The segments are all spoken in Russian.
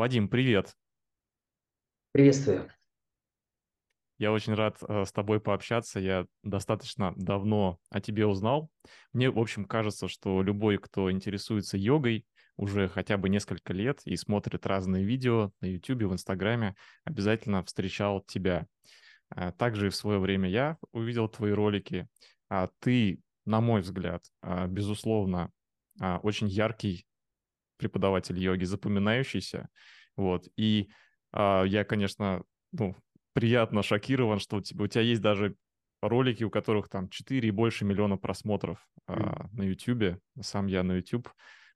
Вадим, привет. Приветствую. Я очень рад э, с тобой пообщаться. Я достаточно давно о тебе узнал. Мне, в общем, кажется, что любой, кто интересуется йогой уже хотя бы несколько лет и смотрит разные видео на YouTube, в Инстаграме, обязательно встречал тебя. А также и в свое время я увидел твои ролики. А ты, на мой взгляд, а, безусловно, очень яркий преподаватель йоги, запоминающийся. Вот. И я, конечно, ну, приятно шокирован, что у тебя, у тебя есть даже ролики, у которых там 4 и больше миллиона просмотров mm. на YouTube. Сам я на YouTube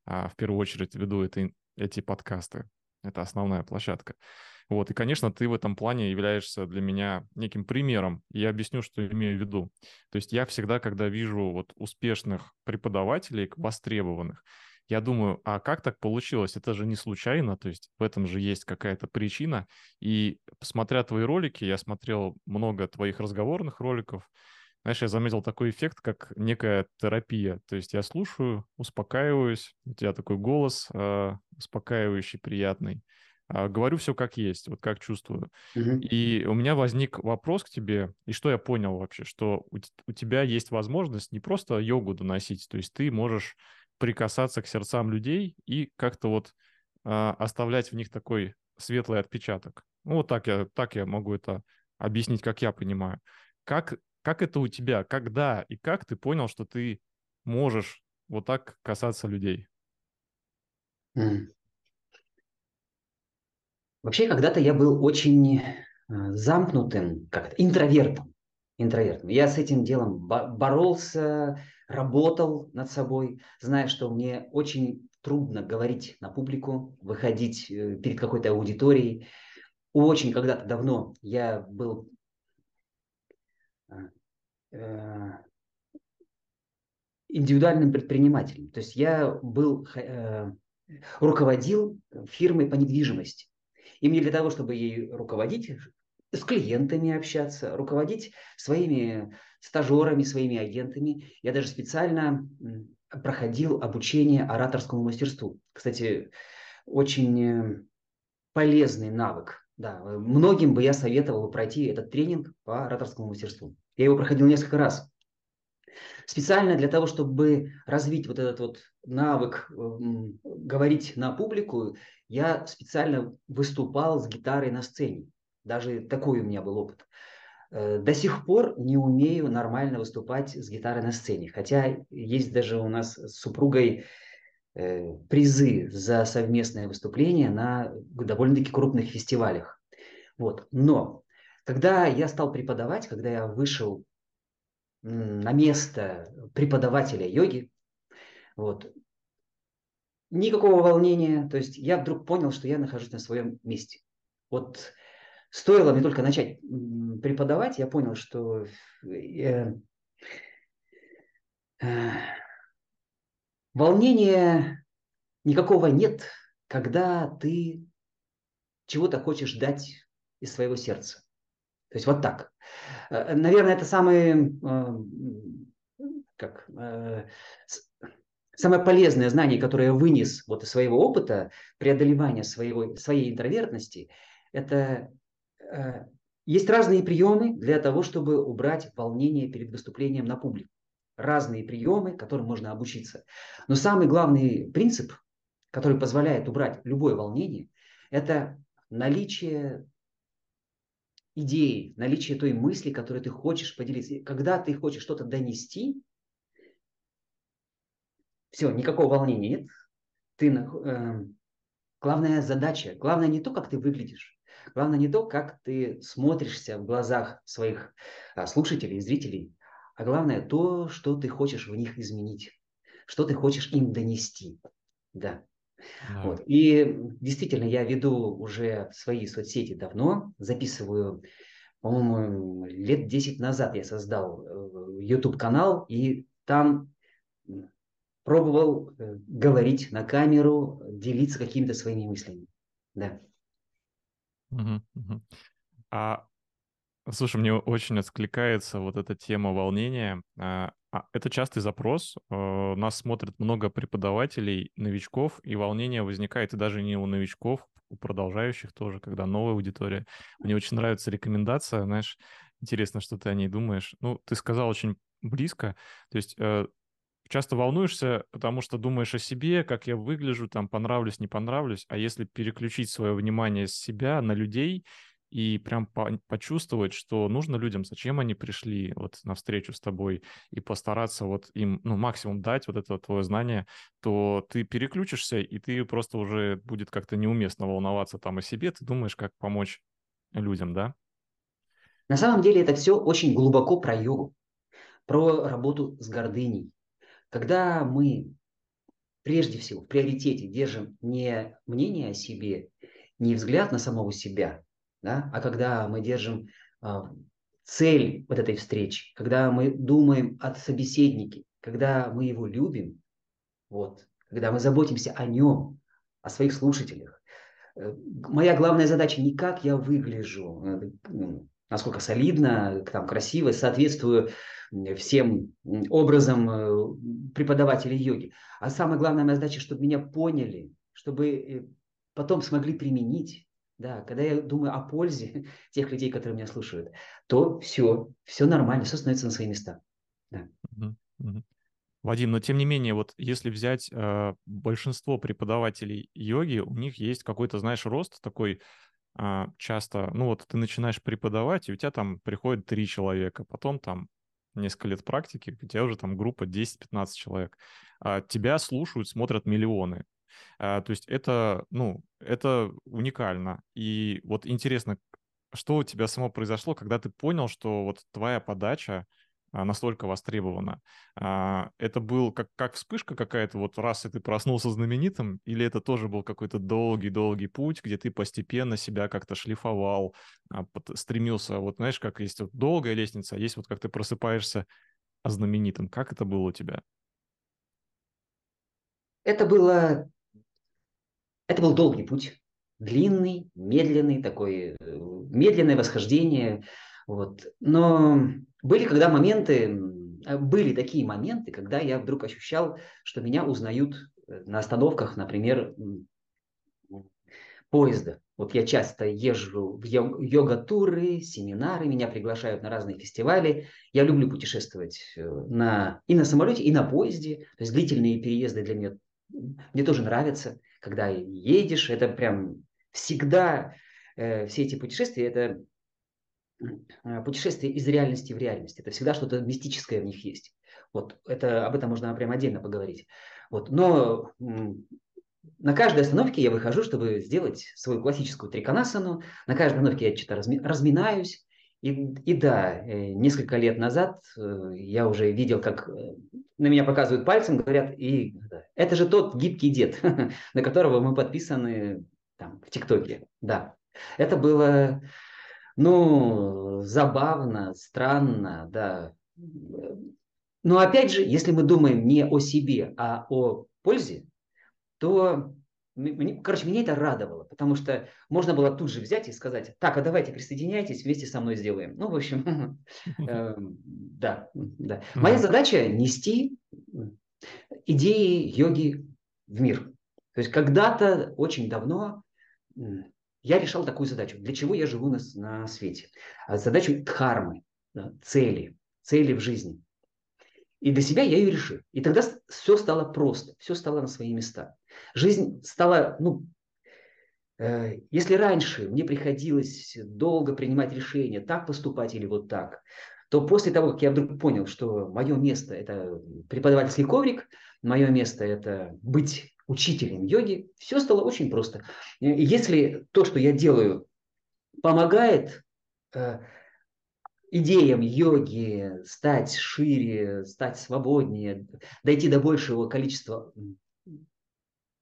а, в первую очередь веду это, эти подкасты. Это основная площадка. Вот, и, конечно, ты в этом плане являешься для меня неким примером. И я объясню, что имею в виду. То есть я всегда, когда вижу вот успешных преподавателей, востребованных, я думаю, а как так получилось? Это же не случайно, то есть в этом же есть какая-то причина. И смотря твои ролики, я смотрел много твоих разговорных роликов, знаешь, я заметил такой эффект, как некая терапия. То есть я слушаю, успокаиваюсь, у тебя такой голос э, успокаивающий, приятный. Э, говорю все как есть, вот как чувствую. Mm-hmm. И у меня возник вопрос к тебе, и что я понял вообще, что у, у тебя есть возможность не просто йогу доносить, то есть ты можешь прикасаться к сердцам людей и как-то вот э, оставлять в них такой светлый отпечаток. Ну, вот так я, так я могу это объяснить, как я понимаю. Как, как это у тебя? Когда и как ты понял, что ты можешь вот так касаться людей? Mm. Вообще, когда-то я был очень э, замкнутым, как интровертом. интровертом. Я с этим делом боролся, работал над собой, зная, что мне очень трудно говорить на публику, выходить э, перед какой-то аудиторией. Очень когда-то давно я был э, э, индивидуальным предпринимателем. То есть я был, руководил фирмой по недвижимости. И мне для того, чтобы ей руководить, с клиентами общаться, руководить своими стажерами, своими агентами. Я даже специально проходил обучение ораторскому мастерству. Кстати, очень э, полезный навык. Да, многим бы я советовал пройти этот тренинг по ораторскому мастерству. Я его проходил несколько раз. Специально для того, чтобы развить вот этот вот навык говорить на публику, я специально выступал с гитарой на сцене. Даже такой у меня был опыт. Э, до сих пор не умею нормально выступать с гитарой на сцене. Хотя есть даже у нас с супругой э, призы за совместное выступление на довольно-таки крупных фестивалях. Вот. Но когда я стал преподавать, когда я вышел на место преподавателя йоги, вот, никакого волнения, то есть я вдруг понял, что я нахожусь на своем месте. Вот Стоило мне только начать преподавать, я понял, что э, э, волнения никакого нет, когда ты чего-то хочешь дать из своего сердца. То есть вот так. Э, наверное, это самое, э, как, э, самое полезное знание, которое я вынес вот из своего опыта преодолевания своего, своей интровертности, это есть разные приемы для того, чтобы убрать волнение перед выступлением на публику. Разные приемы, которым можно обучиться. Но самый главный принцип, который позволяет убрать любое волнение, это наличие идеи, наличие той мысли, которую ты хочешь поделиться. Когда ты хочешь что-то донести, все, никакого волнения нет. Ты, э, главная задача, главное не то, как ты выглядишь, Главное не то, как ты смотришься в глазах своих а, слушателей, зрителей, а главное то, что ты хочешь в них изменить, что ты хочешь им донести. Да. Да. Вот. И действительно, я веду уже свои соцсети давно, записываю, по-моему, лет 10 назад я создал э, YouTube-канал, и там пробовал э, говорить на камеру, делиться какими-то своими мыслями. Да. А, слушай, мне очень откликается вот эта тема волнения. А, а, это частый запрос. Э, нас смотрит много преподавателей, новичков, и волнение возникает и даже не у новичков, у продолжающих тоже, когда новая аудитория. Мне очень нравится рекомендация, знаешь, интересно, что ты о ней думаешь. Ну, ты сказал очень близко, то есть э, часто волнуешься, потому что думаешь о себе, как я выгляжу, там, понравлюсь, не понравлюсь, а если переключить свое внимание с себя на людей и прям по почувствовать, что нужно людям, зачем они пришли вот на встречу с тобой, и постараться вот им, ну, максимум дать вот это твое знание, то ты переключишься, и ты просто уже будет как-то неуместно волноваться там о себе, ты думаешь, как помочь людям, да? На самом деле это все очень глубоко про йогу, про работу с гордыней. Когда мы прежде всего в приоритете держим не мнение о себе, не взгляд на самого себя, да? а когда мы держим а, цель вот этой встречи, когда мы думаем о собеседнике, когда мы его любим, вот, когда мы заботимся о нем, о своих слушателях. Э, моя главная задача не как я выгляжу, э, ну, насколько солидно, там, красиво, соответствую всем образом э, преподавателей йоги. А самая главная моя задача, чтобы меня поняли, чтобы потом смогли применить да, когда я думаю о пользе тех людей, которые меня слушают, то все, все нормально, все становится на свои места. Да. Вадим, но тем не менее, вот если взять э, большинство преподавателей йоги, у них есть какой-то, знаешь, рост такой э, часто, ну вот ты начинаешь преподавать, и у тебя там приходит три человека, потом там несколько лет практики, у тебя уже там группа 10-15 человек. А тебя слушают, смотрят миллионы. А, то есть это, ну, это уникально. И вот интересно, что у тебя само произошло, когда ты понял, что вот твоя подача настолько востребована? А, это был как, как вспышка какая-то, вот раз и ты проснулся знаменитым, или это тоже был какой-то долгий-долгий путь, где ты постепенно себя как-то шлифовал, стремился, вот знаешь, как есть вот долгая лестница, а есть вот как ты просыпаешься знаменитым. Как это было у тебя? Это было это был долгий путь, длинный, медленный, такой э, медленное восхождение. Вот. Но были когда моменты, а, были такие моменты, когда я вдруг ощущал, что меня узнают э, на остановках, например, поезда. Вот я часто езжу в йога-туры, семинары, меня приглашают на разные фестивали. Я люблю путешествовать э, на, и на самолете, и на поезде. То есть длительные переезды для меня мне тоже нравятся когда едешь, это прям всегда э, все эти путешествия, это э, путешествия из реальности в реальность. Это всегда что-то мистическое в них есть. Вот это, об этом можно прям отдельно поговорить. Вот. Но на каждой остановке я выхожу, чтобы сделать свою классическую триконасану. На каждой остановке я что-то разми, разминаюсь. И, и да, э, несколько лет назад э, я уже видел, как на меня показывают пальцем, говорят, и это же тот гибкий дед, на которого мы подписаны там, в ТикТоке. Да, это было, ну, забавно, странно, да. Но опять же, если мы думаем не о себе, а о пользе, то короче, меня это радовало, потому что можно было тут же взять и сказать, так, а давайте присоединяйтесь, вместе со мной сделаем. Ну, в общем, эм, да, да. Моя задача нести идеи йоги в мир. То есть когда-то, очень давно, я решал такую задачу. Для чего я живу на, на свете? А задачу дхармы, цели, цели в жизни. И для себя я ее решил. И тогда все стало просто, все стало на свои места. Жизнь стала, ну, э, если раньше мне приходилось долго принимать решения, так поступать или вот так, то после того, как я вдруг понял, что мое место – это преподавательский коврик, мое место – это быть учителем йоги, все стало очень просто. Если то, что я делаю, помогает э, идеям йоги стать шире, стать свободнее, дойти до большего количества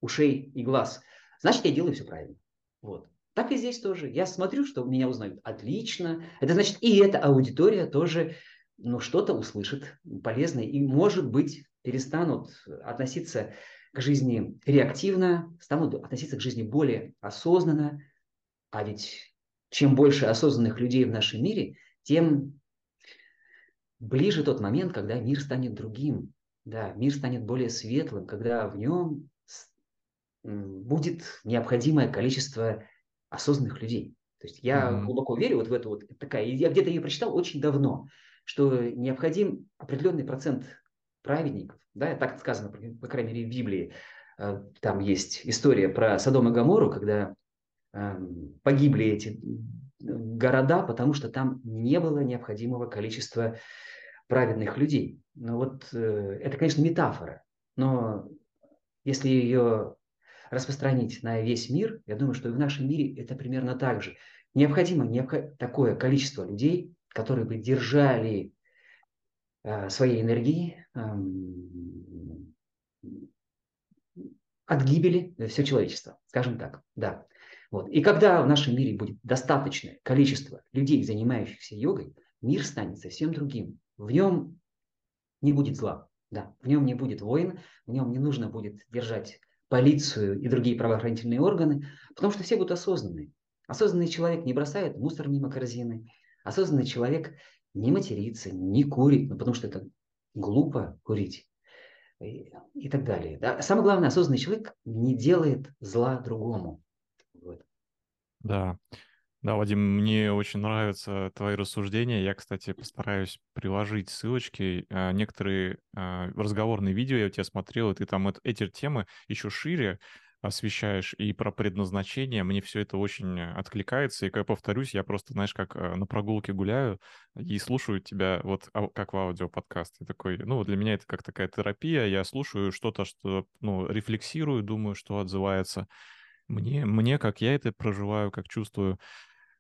ушей и глаз, значит, я делаю все правильно. Вот. Так и здесь тоже. Я смотрю, что меня узнают. Отлично. Это значит, и эта аудитория тоже ну, что-то услышит полезное. И, может быть, перестанут относиться к жизни реактивно, станут относиться к жизни более осознанно. А ведь чем больше осознанных людей в нашем мире, тем ближе тот момент, когда мир станет другим. Да, мир станет более светлым, когда в нем будет необходимое количество осознанных людей. То есть я mm-hmm. глубоко верю вот в эту вот такая, я где-то ее прочитал очень давно, что необходим определенный процент праведников, да, так сказано, по крайней мере, в Библии. Э, там есть история про Содом и Гамору, когда эм, погибли эти города, потому что там не было необходимого количества праведных людей. Ну вот э, это, конечно, метафора, но если ее распространить на весь мир, я думаю, что и в нашем мире это примерно так же. Необходимо необх... такое количество людей, которые бы держали э, своей энергии э, от гибели все человечество, скажем так, да. Вот. И когда в нашем мире будет достаточное количество людей, занимающихся йогой, мир станет совсем другим. В нем не будет зла, да, в нем не будет войн, в нем не нужно будет держать полицию и другие правоохранительные органы, потому что все будут осознанные. Осознанный человек не бросает мусор мимо корзины, осознанный человек не матерится, не курит, ну, потому что это глупо курить и, и так далее. Да? Самое главное, осознанный человек не делает зла другому. Вот. Да. Да, Вадим, мне очень нравятся твои рассуждения. Я, кстати, постараюсь приложить ссылочки. А, некоторые а, разговорные видео я у тебя смотрел, и ты там эти темы еще шире освещаешь и про предназначение. Мне все это очень откликается. И, как повторюсь, я просто, знаешь, как а, на прогулке гуляю и слушаю тебя вот как в аудиоподкасте. Такой, ну, для меня это как такая терапия. Я слушаю что-то, что, ну, рефлексирую, думаю, что отзывается мне, мне, как я это проживаю, как чувствую.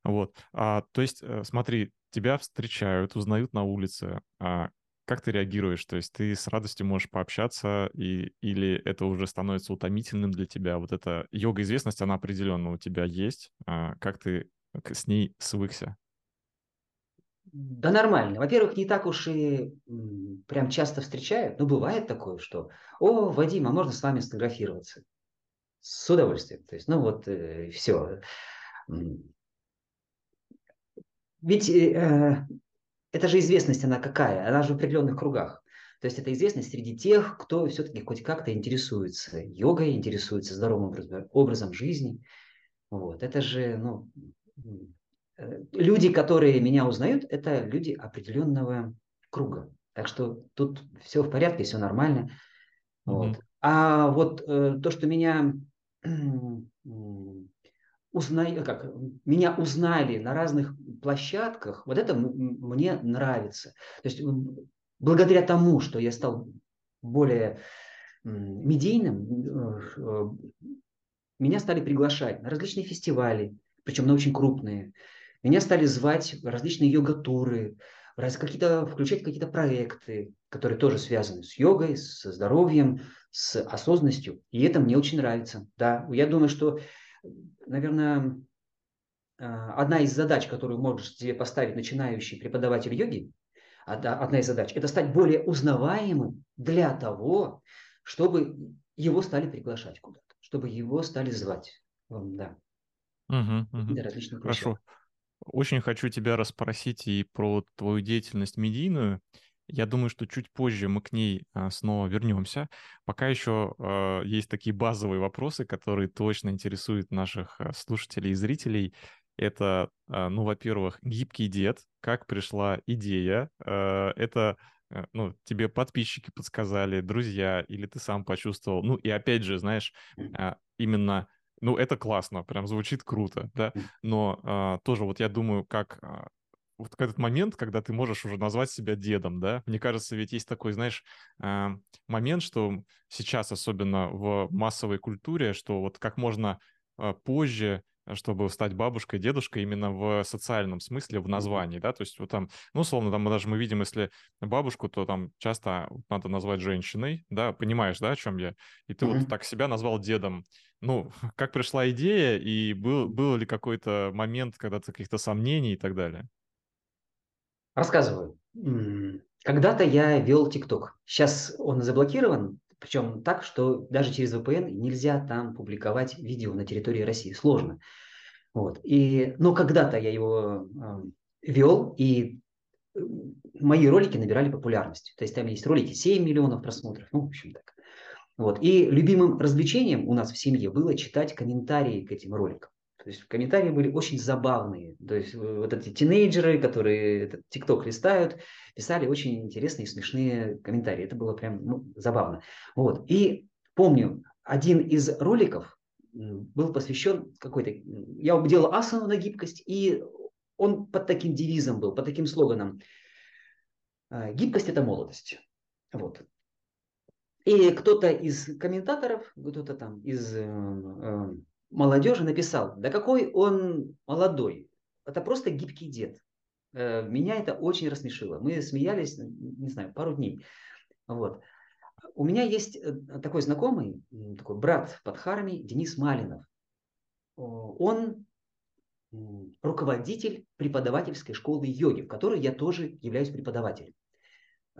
Вот. А, то есть, э, смотри, тебя встречают, узнают на улице. А как ты реагируешь? То есть ты с радостью можешь пообщаться, и, или это уже становится утомительным для тебя? Вот эта йога-известность, она определенно у тебя есть. А как ты с ней свыкся? Да нормально. Во-первых, не так уж и прям часто встречают, но бывает такое, что «О, Вадим, а можно с вами сфотографироваться?» С удовольствием. То есть, ну вот, э, все. Ведь э, это же известность, она какая? Она же в определенных кругах. То есть это известность среди тех, кто все-таки хоть как-то интересуется йогой, интересуется здоровым образом, образом жизни. Вот. Это же, ну, э, люди, которые меня узнают, это люди определенного круга. Так что тут все в порядке, все нормально. Mm-hmm. Вот. А вот э, то, что меня узнаю, как, меня узнали на разных площадках, вот это мне нравится. То есть благодаря тому, что я стал более медийным, э, меня стали приглашать на различные фестивали, причем на очень крупные. Меня стали звать в различные йога-туры, раз, какие-то, включать какие-то проекты, которые тоже связаны с йогой, с здоровьем, с осознанностью. И это мне очень нравится. Да, я думаю, что наверное, а, одна из задач, которую можешь себе поставить начинающий преподаватель йоги, одна из задач, это стать более узнаваемым для того, чтобы его стали приглашать куда-то, чтобы его стали звать. Да. Угу, угу. Хорошо. Очень хочу тебя расспросить и про твою деятельность медийную. Я думаю, что чуть позже мы к ней а, снова вернемся. Пока еще а, есть такие базовые вопросы, которые точно интересуют наших а, слушателей и зрителей. Это, ну, во-первых, гибкий дед, как пришла идея. Это ну, тебе подписчики подсказали, друзья, или ты сам почувствовал. Ну, и опять же, знаешь, именно ну, это классно, прям звучит круто, да, но а, тоже вот я думаю, как вот этот момент, когда ты можешь уже назвать себя дедом, да? Мне кажется, ведь есть такой, знаешь, а, момент, что сейчас, особенно в массовой культуре, что вот как можно а, позже чтобы стать бабушкой, дедушкой именно в социальном смысле, в названии, да, то есть вот там, ну, условно, там мы даже мы видим, если бабушку, то там часто надо назвать женщиной, да, понимаешь, да, о чем я, и ты mm-hmm. вот так себя назвал дедом, ну, как пришла идея, и был, был ли какой-то момент, когда то каких-то сомнений и так далее? Рассказываю. Когда-то я вел ТикТок. Сейчас он заблокирован, причем так, что даже через VPN нельзя там публиковать видео на территории России. Сложно. Вот. И, но когда-то я его э, вел, и мои ролики набирали популярность. То есть там есть ролики 7 миллионов просмотров, ну, в общем так. Вот. И любимым развлечением у нас в семье было читать комментарии к этим роликам. То есть комментарии были очень забавные. То есть э, вот эти тинейджеры, которые ТикТок листают, писали очень интересные и смешные комментарии. Это было прям ну, забавно. Вот. И помню, один из роликов был посвящен какой-то... Я делал асану на гибкость, и он под таким девизом был, под таким слоганом. «Э, гибкость – это молодость. Вот. И кто-то из комментаторов, кто-то там из э, э, молодежи написал, да какой он молодой, это просто гибкий дед. Э, меня это очень рассмешило. Мы смеялись, не знаю, пару дней. Вот. У меня есть э, такой знакомый, такой брат Падхарми, Денис Малинов. Он руководитель преподавательской школы йоги, в которой я тоже являюсь преподавателем.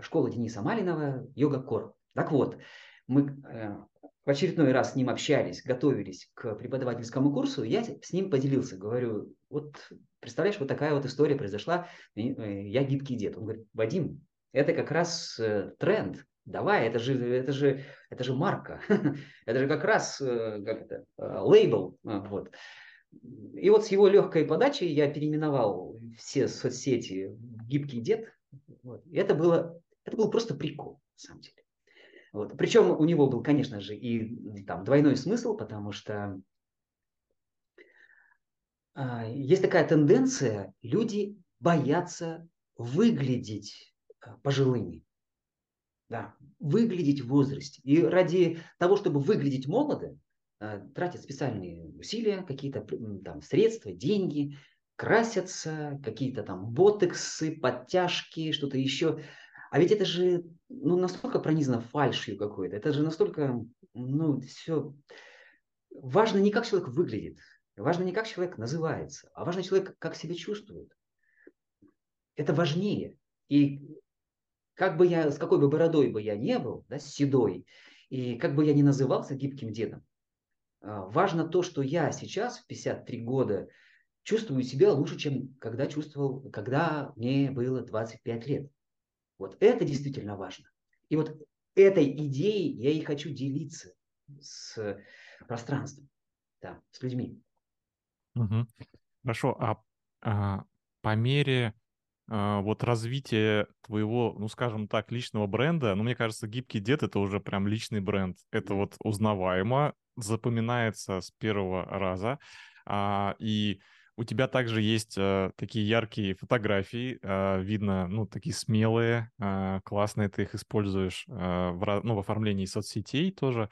Школа Дениса Малинова, йога кор. Так вот, мы э, в очередной раз с ним общались, готовились к преподавательскому курсу, я с ним поделился, говорю, вот представляешь, вот такая вот история произошла, э, я гибкий дед. Он говорит, Вадим, это как раз э, тренд, давай, это же, это же, это же марка, это же как раз как это, лейбл, вот. И вот с его легкой подачей я переименовал все соцсети в «Гибкий дед». Вот. И это было, это был просто прикол, на самом деле. Вот. Причем у него был, конечно же, и там двойной смысл, потому что а, есть такая тенденция, люди боятся выглядеть а, пожилыми. Да, выглядеть в возрасте. И ради того, чтобы выглядеть молодо, а, тратят специальные усилия, какие-то там средства, деньги, красятся, какие-то там ботексы, подтяжки, что-то еще. А ведь это же ну, настолько пронизано фальшью какой-то, это же настолько, ну, все... Важно не как человек выглядит, важно не как человек называется, а важно человек как себя чувствует. Это важнее. И как бы я, с какой бы бородой бы я не был, да, седой, и как бы я ни назывался гибким дедом, а, важно то, что я сейчас в 53 года чувствую себя лучше, чем когда чувствовал, когда мне было 25 лет. Вот это действительно важно. И вот этой идеей я и хочу делиться с пространством, да, с людьми. Угу. Хорошо, а, а по мере а, вот развития твоего, ну скажем так, личного бренда, ну мне кажется, гибкий дед это уже прям личный бренд, это вот узнаваемо, запоминается с первого раза, а, и у тебя также есть э, такие яркие фотографии, э, видно, ну, такие смелые, э, классные, ты их используешь э, в, ну, в оформлении соцсетей тоже.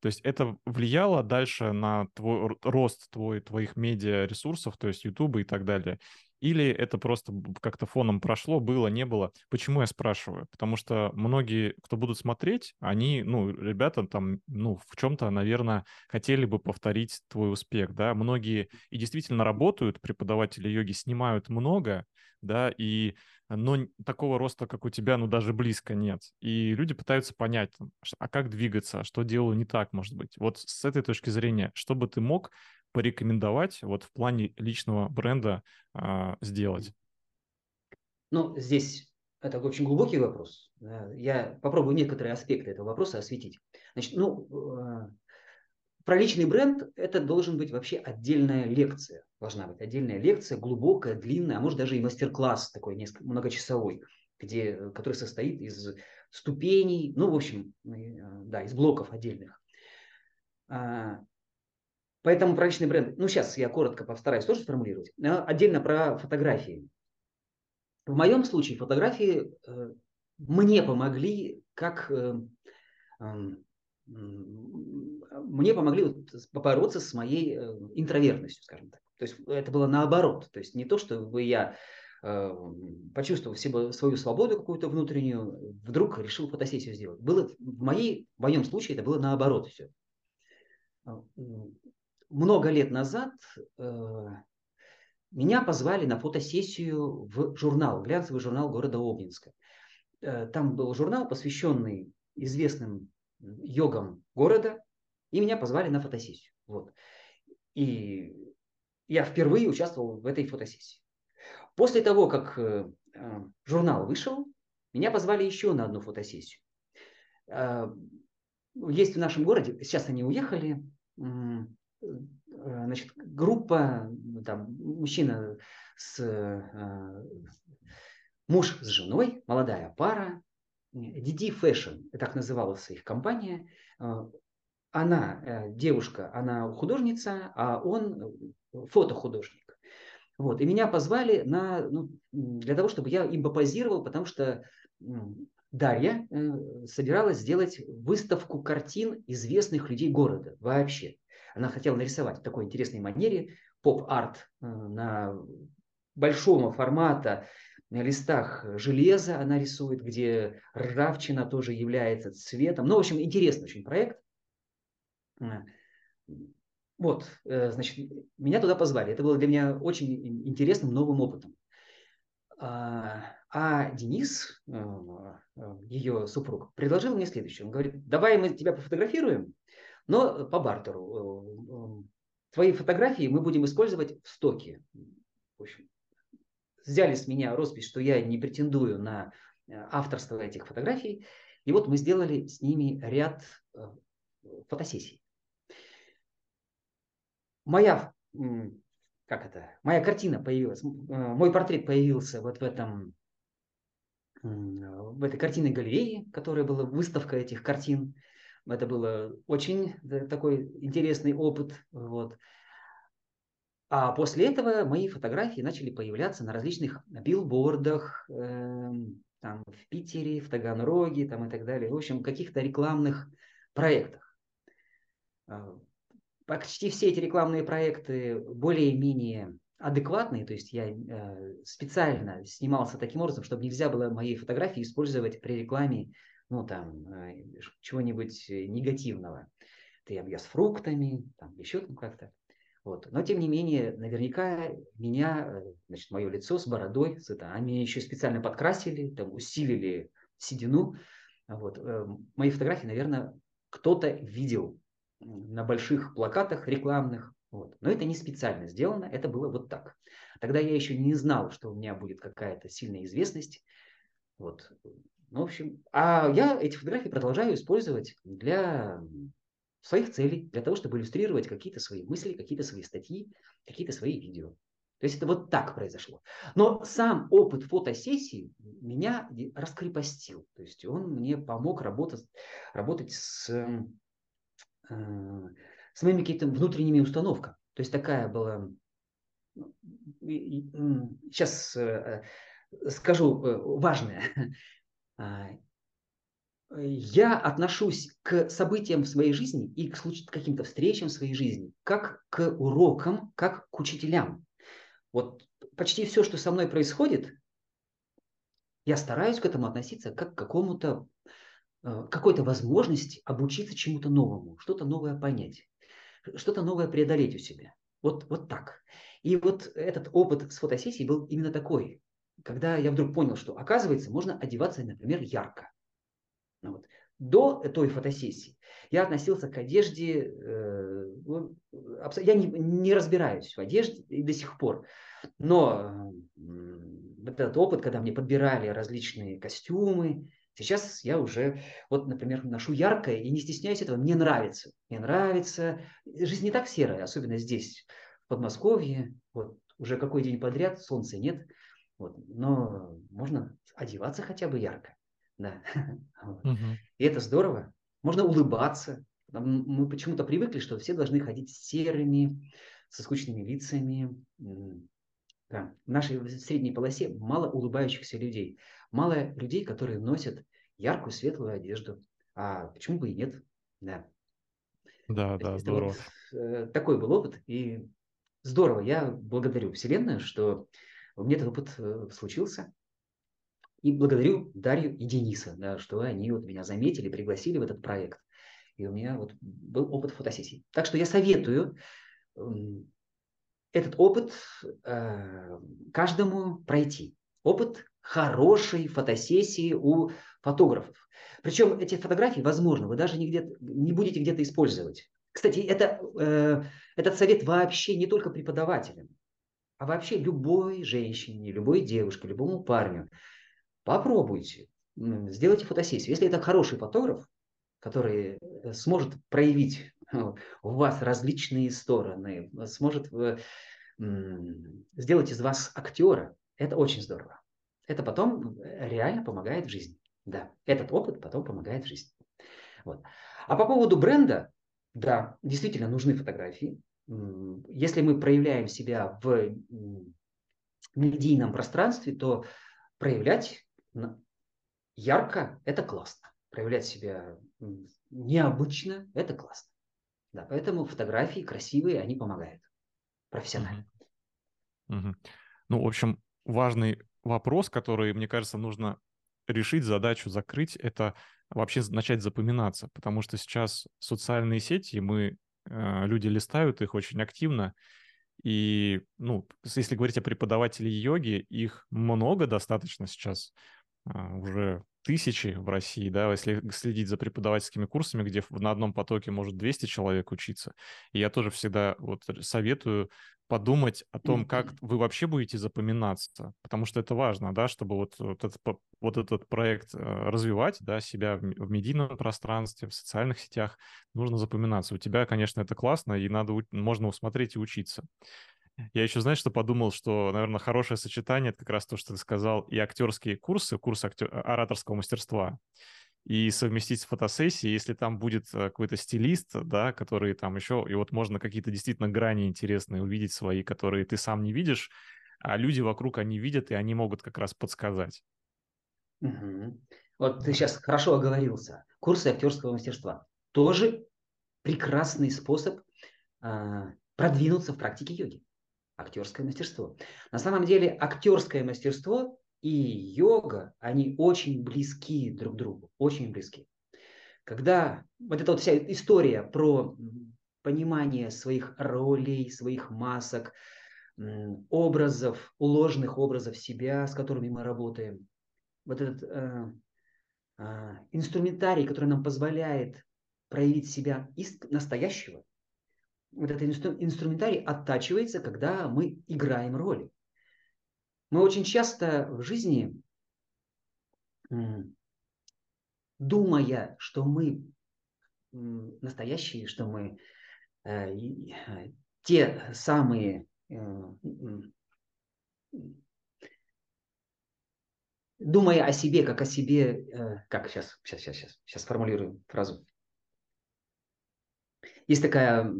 То есть это влияло дальше на твой рост твой, твоих медиа ресурсов, то есть YouTube и так далее. Или это просто как-то фоном прошло, было, не было? Почему я спрашиваю? Потому что многие, кто будут смотреть, они, ну, ребята там, ну, в чем-то, наверное, хотели бы повторить твой успех, да. Многие и действительно работают, преподаватели йоги снимают много, да, и но такого роста, как у тебя, ну, даже близко нет. И люди пытаются понять, а как двигаться, а что делаю не так, может быть. Вот с этой точки зрения, что бы ты мог порекомендовать вот в плане личного бренда а, сделать? Ну, здесь это очень глубокий вопрос. Я попробую некоторые аспекты этого вопроса осветить. Значит, ну, э, про личный бренд это должен быть вообще отдельная лекция. Должна быть отдельная лекция, глубокая, длинная, а может даже и мастер-класс такой несколько, многочасовой, где, который состоит из ступеней, ну, в общем, э, да, из блоков отдельных. Поэтому про личный бренд, ну сейчас я коротко постараюсь тоже сформулировать. Отдельно про фотографии. В моем случае фотографии э, мне помогли как э, э, мне помогли вот побороться с моей э, интровертностью, скажем так. То есть это было наоборот. То есть не то, чтобы я почувствовал себе свою свободу какую-то внутреннюю, вдруг решил фотосессию сделать. Было в, моей, в моем случае это было наоборот все много лет назад э, меня позвали на фотосессию в журнал, глянцевый журнал города Обнинска. Э, там был журнал, посвященный известным йогам города, и меня позвали на фотосессию. Вот. И я впервые участвовал в этой фотосессии. После того, как э, журнал вышел, меня позвали еще на одну фотосессию. есть в нашем городе, сейчас они уехали, э, значит, группа, там, мужчина с э, муж с женой, молодая пара, DD Fashion, так называлась их компания. Она девушка, она художница, а он фотохудожник. Вот. И меня позвали на, ну, для того, чтобы я им попозировал, потому что Дарья э, собиралась сделать выставку картин известных людей города вообще. Она хотела нарисовать в такой интересной манере поп-арт э, на большого формата на листах железа она рисует, где ржавчина тоже является цветом. Ну, в общем, интересный очень проект. Э, вот, значит, меня туда позвали. Это было для меня очень интересным новым опытом. А, а Денис, э, э, ее супруг, предложил мне следующее. Он говорит, давай мы тебя пофотографируем, но по бартеру. Э, твои фотографии мы будем использовать в стоке. В общем, взяли с меня роспись, что я не претендую на авторство этих фотографий. И вот мы сделали с ними ряд фотосессий. Моя, как это, моя картина появилась, мой портрет появился вот в этом в этой картинной галерее, которая была выставка этих картин. Это был очень такой интересный опыт. Вот. А после этого мои фотографии начали появляться на различных билбордах, э, там, в Питере, в Таганроге там, и так далее. В общем, каких-то рекламных проектах. А, почти все эти рекламные проекты более-менее адекватный, то есть я э, специально снимался таким образом, чтобы нельзя было мои фотографии использовать при рекламе, ну там, э, чего-нибудь негативного. Ты я с фруктами, там, еще там как-то. Вот. Но, тем не менее, наверняка меня, э, значит, мое лицо с бородой, с это, они еще специально подкрасили, там, усилили седину. Вот. Э, мои фотографии, наверное, кто-то видел на больших плакатах рекламных, вот. Но это не специально сделано, это было вот так. Тогда я еще не знал, что у меня будет какая-то сильная известность. Вот. Ну, в общем, а я эти фотографии продолжаю использовать для своих целей, для того, чтобы иллюстрировать какие-то свои мысли, какие-то свои статьи, какие-то свои видео. То есть это вот так произошло. Но сам опыт фотосессии меня раскрепостил. То есть он мне помог работать, работать с, э, с моими какими-то внутренними установками. То есть такая была... Сейчас э, э, скажу э, важное. А, я отношусь к событиям в своей жизни и к каким-то встречам в своей жизни как к урокам, как к учителям. Вот почти все, что со мной происходит, я стараюсь к этому относиться как к какому-то какой-то возможности обучиться чему-то новому, что-то новое понять что-то новое преодолеть у себя. Вот, вот так. И вот этот опыт с фотосессией был именно такой, когда я вдруг понял, что оказывается можно одеваться, например, ярко. Ну вот. До той фотосессии я относился к одежде, э, ну, я не, не разбираюсь в одежде и до сих пор, но э, этот опыт, когда мне подбирали различные костюмы, Сейчас я уже, вот, например, ношу яркое и не стесняюсь этого. Мне нравится. Мне нравится. Жизнь не так серая, особенно здесь, в Подмосковье. Вот уже какой день подряд, солнца нет. Вот, но можно одеваться хотя бы ярко. Да. Угу. И это здорово. Можно улыбаться. Мы почему-то привыкли, что все должны ходить серыми, со скучными лицами. Да. В нашей средней полосе мало улыбающихся людей. Мало людей, которые носят яркую, светлую одежду. А почему бы и нет? Да. Да, да, здорово. Вот, э, такой был опыт. И здорово. Я благодарю Вселенную, что у меня этот опыт э, случился. И благодарю Дарью и Дениса, да, что они вот меня заметили, пригласили в этот проект. И у меня вот был опыт фотосессии. Так что я советую этот опыт э, каждому пройти. Опыт хорошей фотосессии у фотографов. Причем эти фотографии, возможно, вы даже нигде, не будете где-то использовать. Кстати, это, э, этот совет вообще не только преподавателям, а вообще любой женщине, любой девушке, любому парню. Попробуйте, сделайте фотосессию. Если это хороший фотограф, который э, сможет проявить в вас различные стороны, сможет сделать из вас актера, это очень здорово. Это потом реально помогает в жизни. Да, этот опыт потом помогает в жизни. Вот. А по поводу бренда, да, действительно нужны фотографии. Если мы проявляем себя в медийном пространстве, то проявлять ярко – это классно. Проявлять себя необычно – это классно. Да, поэтому фотографии красивые, они помогают профессионально. Угу. Ну, в общем, важный вопрос, который, мне кажется, нужно решить, задачу закрыть, это вообще начать запоминаться, потому что сейчас социальные сети, мы, люди листают их очень активно, и, ну, если говорить о преподавателе йоги, их много достаточно сейчас, а, уже тысячи в России, да, если следить за преподавательскими курсами, где на одном потоке может 200 человек учиться. И я тоже всегда вот советую подумать о том, как вы вообще будете запоминаться, потому что это важно, да, чтобы вот, вот, этот, вот этот проект э, развивать, да, себя в медийном пространстве, в социальных сетях, нужно запоминаться. У тебя, конечно, это классно, и надо, можно усмотреть и учиться. Я еще, знаешь, что подумал, что, наверное, хорошее сочетание, это как раз то, что ты сказал, и актерские курсы, курсы актер... ораторского мастерства, и совместить с фотосессией, если там будет э, какой-то стилист, да, который там еще, и вот можно какие-то действительно грани интересные увидеть свои, которые ты сам не видишь, а люди вокруг они видят, и они могут как раз подсказать. Угу. Вот ты сейчас хорошо оговорился. Курсы актерского мастерства тоже прекрасный способ э, продвинуться в практике йоги. Актерское мастерство. На самом деле актерское мастерство и йога, они очень близки друг к другу, очень близки. Когда вот эта вот вся история про понимание своих ролей, своих масок, образов, ложных образов себя, с которыми мы работаем, вот этот э, э, инструментарий, который нам позволяет проявить себя из настоящего, вот этот инструментарий оттачивается, когда мы играем роли. Мы очень часто в жизни, думая, что мы настоящие, что мы э, те самые э, думая о себе, как о себе, э, как сейчас, сейчас, сейчас, сейчас, сейчас формулирую фразу. Есть такая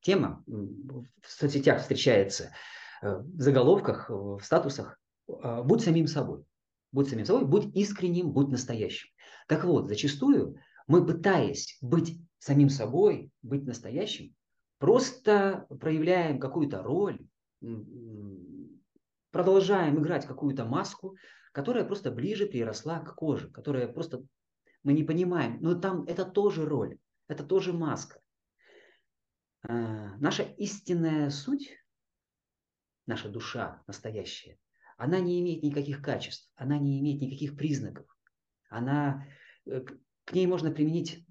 тема, в соцсетях встречается – Э, в заголовках, в статусах, а, будь самим собой. Будь самим собой, будь искренним, будь настоящим. Так вот, зачастую мы, пытаясь быть самим собой, быть настоящим, просто проявляем какую-то роль, продолжаем играть какую-то маску, которая просто ближе приросла к коже, которая просто мы не понимаем. Но там это тоже роль, это тоже маска. А, наша истинная суть наша душа настоящая, она не имеет никаких качеств, она не имеет никаких признаков. Она, э, к ней можно применить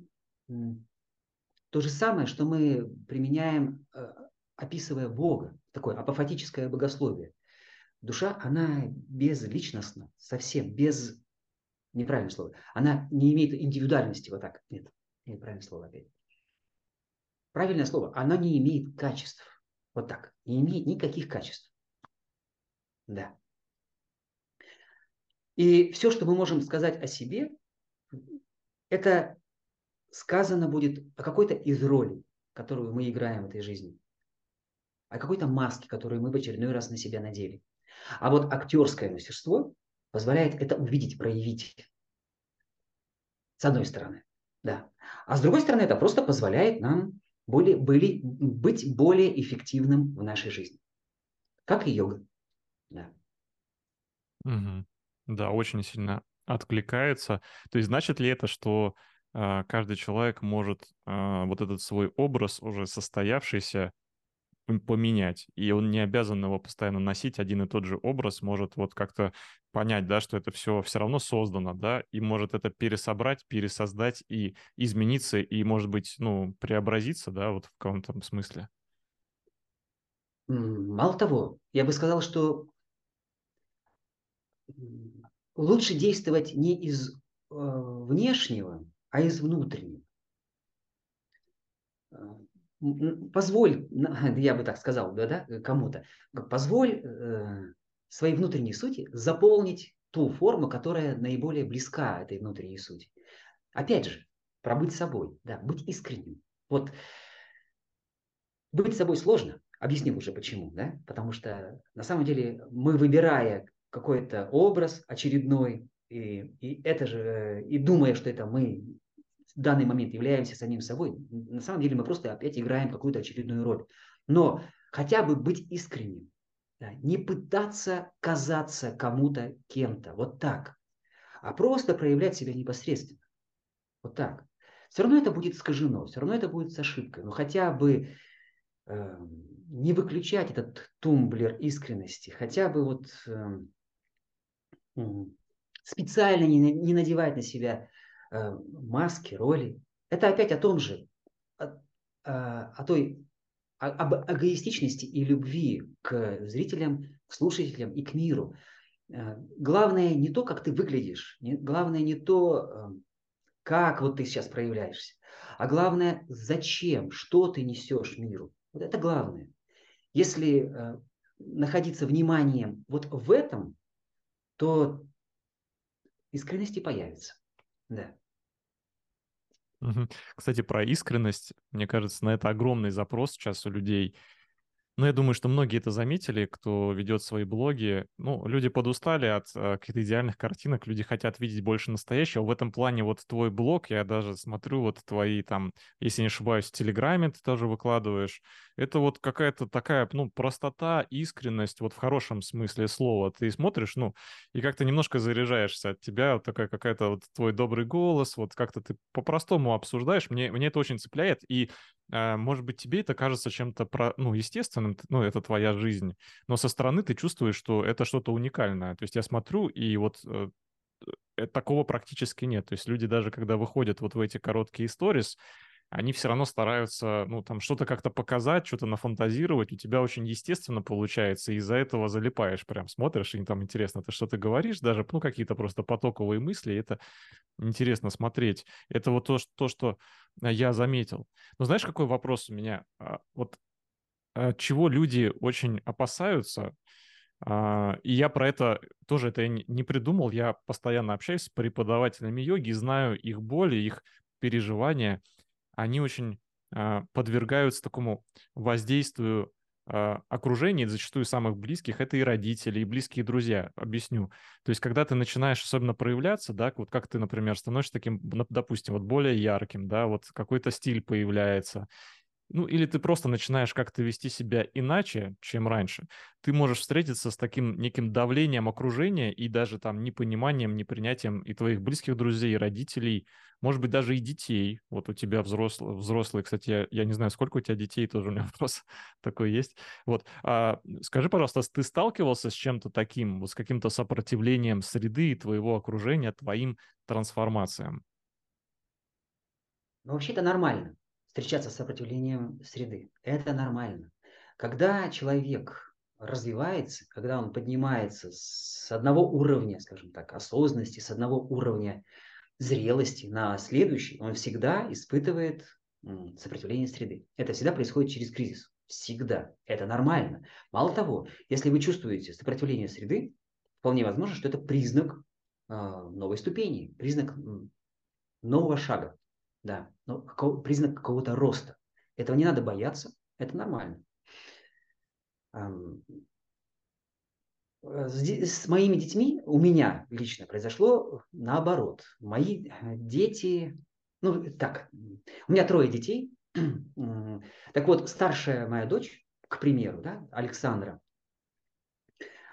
то же самое, что мы применяем, э, описывая Бога, такое апофатическое богословие. Душа, она безличностна, совсем без, неправильное слово, она не имеет индивидуальности, вот так, нет, неправильное слово опять. Правильное слово, она не имеет качеств. Вот так. Не имеет никаких качеств. Да. И все, что мы можем сказать о себе, это сказано будет о какой-то из ролей, которую мы играем в этой жизни. О какой-то маске, которую мы в очередной раз на себя надели. А вот актерское мастерство позволяет это увидеть, проявить. С одной стороны. Да. А с другой стороны, это просто позволяет нам более, были, быть более эффективным в нашей жизни. Как и йога. Да. Угу. Да, очень сильно откликается. То есть значит ли это, что э, каждый человек может э, вот этот свой образ уже состоявшийся поменять, и он не обязан его постоянно носить, один и тот же образ может вот как-то понять, да, что это все все равно создано, да, и может это пересобрать, пересоздать и измениться, и, может быть, ну, преобразиться, да, вот в каком-то смысле. Мало того, я бы сказал, что лучше действовать не из э, внешнего, а из внутреннего. Позволь, я бы так сказал, да, да кому-то, позволь э, своей внутренней сути заполнить ту форму, которая наиболее близка этой внутренней сути. Опять же, пробыть собой, да, быть искренним. Вот быть собой сложно, объяснил уже почему, да, потому что на самом деле мы, выбирая какой-то образ очередной, и, и это же, и думая, что это мы в данный момент являемся самим собой, на самом деле мы просто опять играем какую-то очередную роль. Но хотя бы быть искренним, да, не пытаться казаться кому-то кем-то, вот так, а просто проявлять себя непосредственно. Вот так. Все равно это будет искажено, все равно это будет с ошибкой, но хотя бы э, не выключать этот тумблер искренности, хотя бы вот э, специально не, не надевать на себя маски, роли. Это опять о том же, о, о, о той об эгоистичности и любви к зрителям, к слушателям и к миру. Э, главное не то, как ты выглядишь, главное не то, э, как вот ты сейчас проявляешься, а главное, зачем, что ты несешь миру. Вот это главное. Если э, находиться вниманием вот в этом, то искренности появится. Да. Кстати, про искренность, мне кажется, на это огромный запрос сейчас у людей. Но я думаю, что многие это заметили, кто ведет свои блоги. Ну, люди подустали от э, каких-то идеальных картинок, люди хотят видеть больше настоящего. В этом плане вот твой блог, я даже смотрю вот твои там, если не ошибаюсь, в Телеграме ты тоже выкладываешь. Это вот какая-то такая, ну, простота, искренность, вот в хорошем смысле слова. Ты смотришь, ну, и как-то немножко заряжаешься от тебя, вот такая какая-то вот твой добрый голос, вот как-то ты по-простому обсуждаешь. Мне, мне это очень цепляет, и может быть, тебе это кажется чем-то, про, ну, естественным, ну, это твоя жизнь, но со стороны ты чувствуешь, что это что-то уникальное. То есть я смотрю, и вот э, э такого практически нет. То есть люди даже, когда выходят вот в эти короткие сторис, они все равно стараются, ну, там, что-то как-то показать, что-то нафантазировать, у тебя очень естественно получается, и из-за этого залипаешь, прям смотришь, и там интересно, ты что-то говоришь, даже, ну, какие-то просто потоковые мысли, это интересно смотреть. Это вот то, то что я заметил. Но знаешь, какой вопрос у меня? А, вот а, чего люди очень опасаются, а, и я про это тоже это не придумал. Я постоянно общаюсь с преподавателями йоги, знаю их боли, их переживания они очень а, подвергаются такому воздействию а, окружения, зачастую самых близких, это и родители, и близкие друзья. Объясню. То есть, когда ты начинаешь особенно проявляться, да, вот как ты, например, становишься таким, допустим, вот более ярким, да, вот какой-то стиль появляется, ну, или ты просто начинаешь как-то вести себя иначе, чем раньше, ты можешь встретиться с таким неким давлением окружения и даже там непониманием, непринятием и твоих близких друзей, и родителей, может быть, даже и детей. Вот у тебя взрослые, взрослые кстати, я, я не знаю, сколько у тебя детей, тоже у меня вопрос такой есть. Вот, а, скажи, пожалуйста, ты сталкивался с чем-то таким, вот с каким-то сопротивлением среды и твоего окружения твоим трансформациям? Ну, вообще-то нормально встречаться с сопротивлением среды. Это нормально. Когда человек развивается, когда он поднимается с одного уровня, скажем так, осознанности, с одного уровня зрелости на следующий, он всегда испытывает сопротивление среды. Это всегда происходит через кризис. Всегда. Это нормально. Мало того, если вы чувствуете сопротивление среды, вполне возможно, что это признак э, новой ступени, признак нового шага. Да, ну, какого, признак какого-то роста. Этого не надо бояться, это нормально. С, с моими детьми у меня лично произошло наоборот. Мои э, дети, ну так, у меня трое детей. Так вот, старшая моя дочь, к примеру, да, Александра,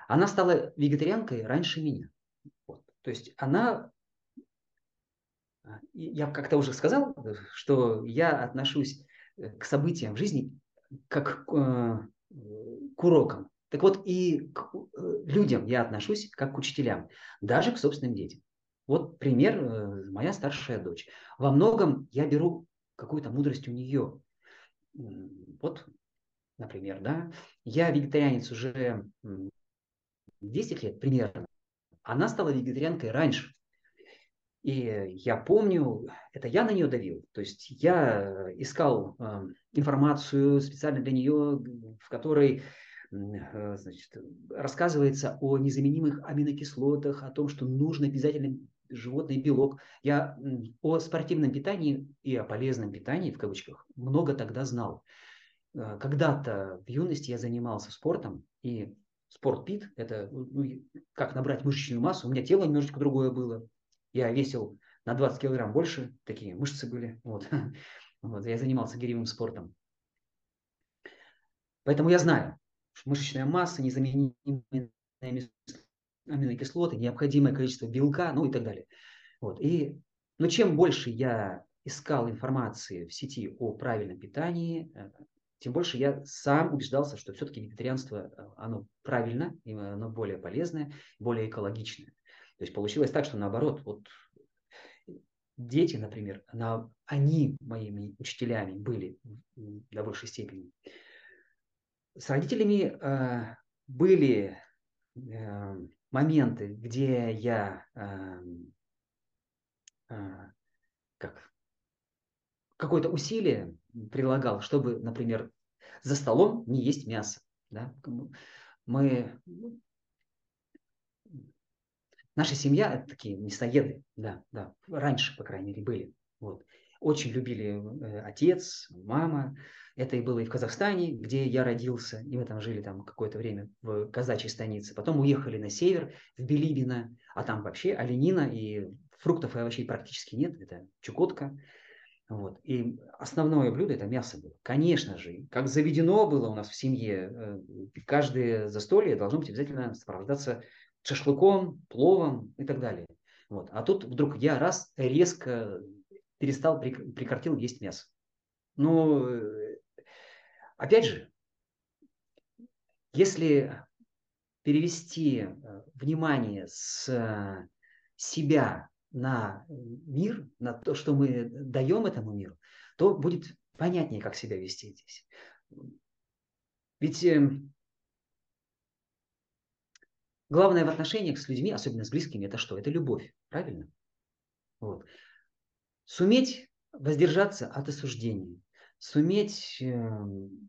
она стала вегетарианкой раньше меня. Вот. То есть она я как-то уже сказал, что я отношусь э, к событиям в жизни как э, к урокам. Так вот, и к э, людям я отношусь как к учителям, даже к собственным детям. Вот пример, моя старшая дочь. Во многом я беру какую-то мудрость у нее. Вот, например, да, я вегетарианец уже 10 лет примерно. Она стала вегетарианкой раньше. И я помню, это я на нее давил. То есть я искал э, информацию специально для нее, в которой э, значит, рассказывается о незаменимых аминокислотах, о том, что нужно обязательно животный белок. Я о спортивном питании и о полезном питании, в кавычках, много тогда знал. Э, когда-то в юности я занимался спортом, и спорт пит, это ну, как набрать мышечную массу. У меня тело немножечко другое было. Я весил на 20 килограмм больше, такие мышцы были. Вот. Вот, я занимался гиревым спортом. Поэтому я знаю, что мышечная масса, незаменимые аминокислоты, необходимое количество белка, ну и так далее. Вот. И, но чем больше я искал информации в сети о правильном питании, э, тем больше я сам убеждался, что все-таки вегетарианство, э, оно правильно, оно более полезное, более экологичное. То есть получилось так, что наоборот, вот дети, например, на, они моими учителями были до большей степени. С родителями э, были э, моменты, где я э, э, как какое-то усилие прилагал, чтобы, например, за столом не есть мясо. Да? Мы, ну, наша семья это такие мясоеды, да, да, раньше, по крайней мере, были. Вот. Очень любили э, отец, мама. Это и было и в Казахстане, где я родился, и мы там жили там какое-то время в казачьей станице. Потом уехали на север, в Белибино, а там вообще оленина и фруктов и овощей практически нет. Это Чукотка. Вот. И основное блюдо это мясо было. Конечно же, как заведено было у нас в семье, э, каждое застолье должно быть обязательно сопровождаться шашлыком, пловом и так далее. Вот. А тут вдруг я раз резко перестал, прекратил есть мясо. Ну, э, опять же, если перевести э, внимание с себя на мир, на то, что мы даем этому миру, то будет понятнее, как себя вести здесь. Ведь эм, главное в отношениях с людьми, особенно с близкими, это что? Это любовь, правильно? Вот. Суметь воздержаться от осуждения, суметь эм,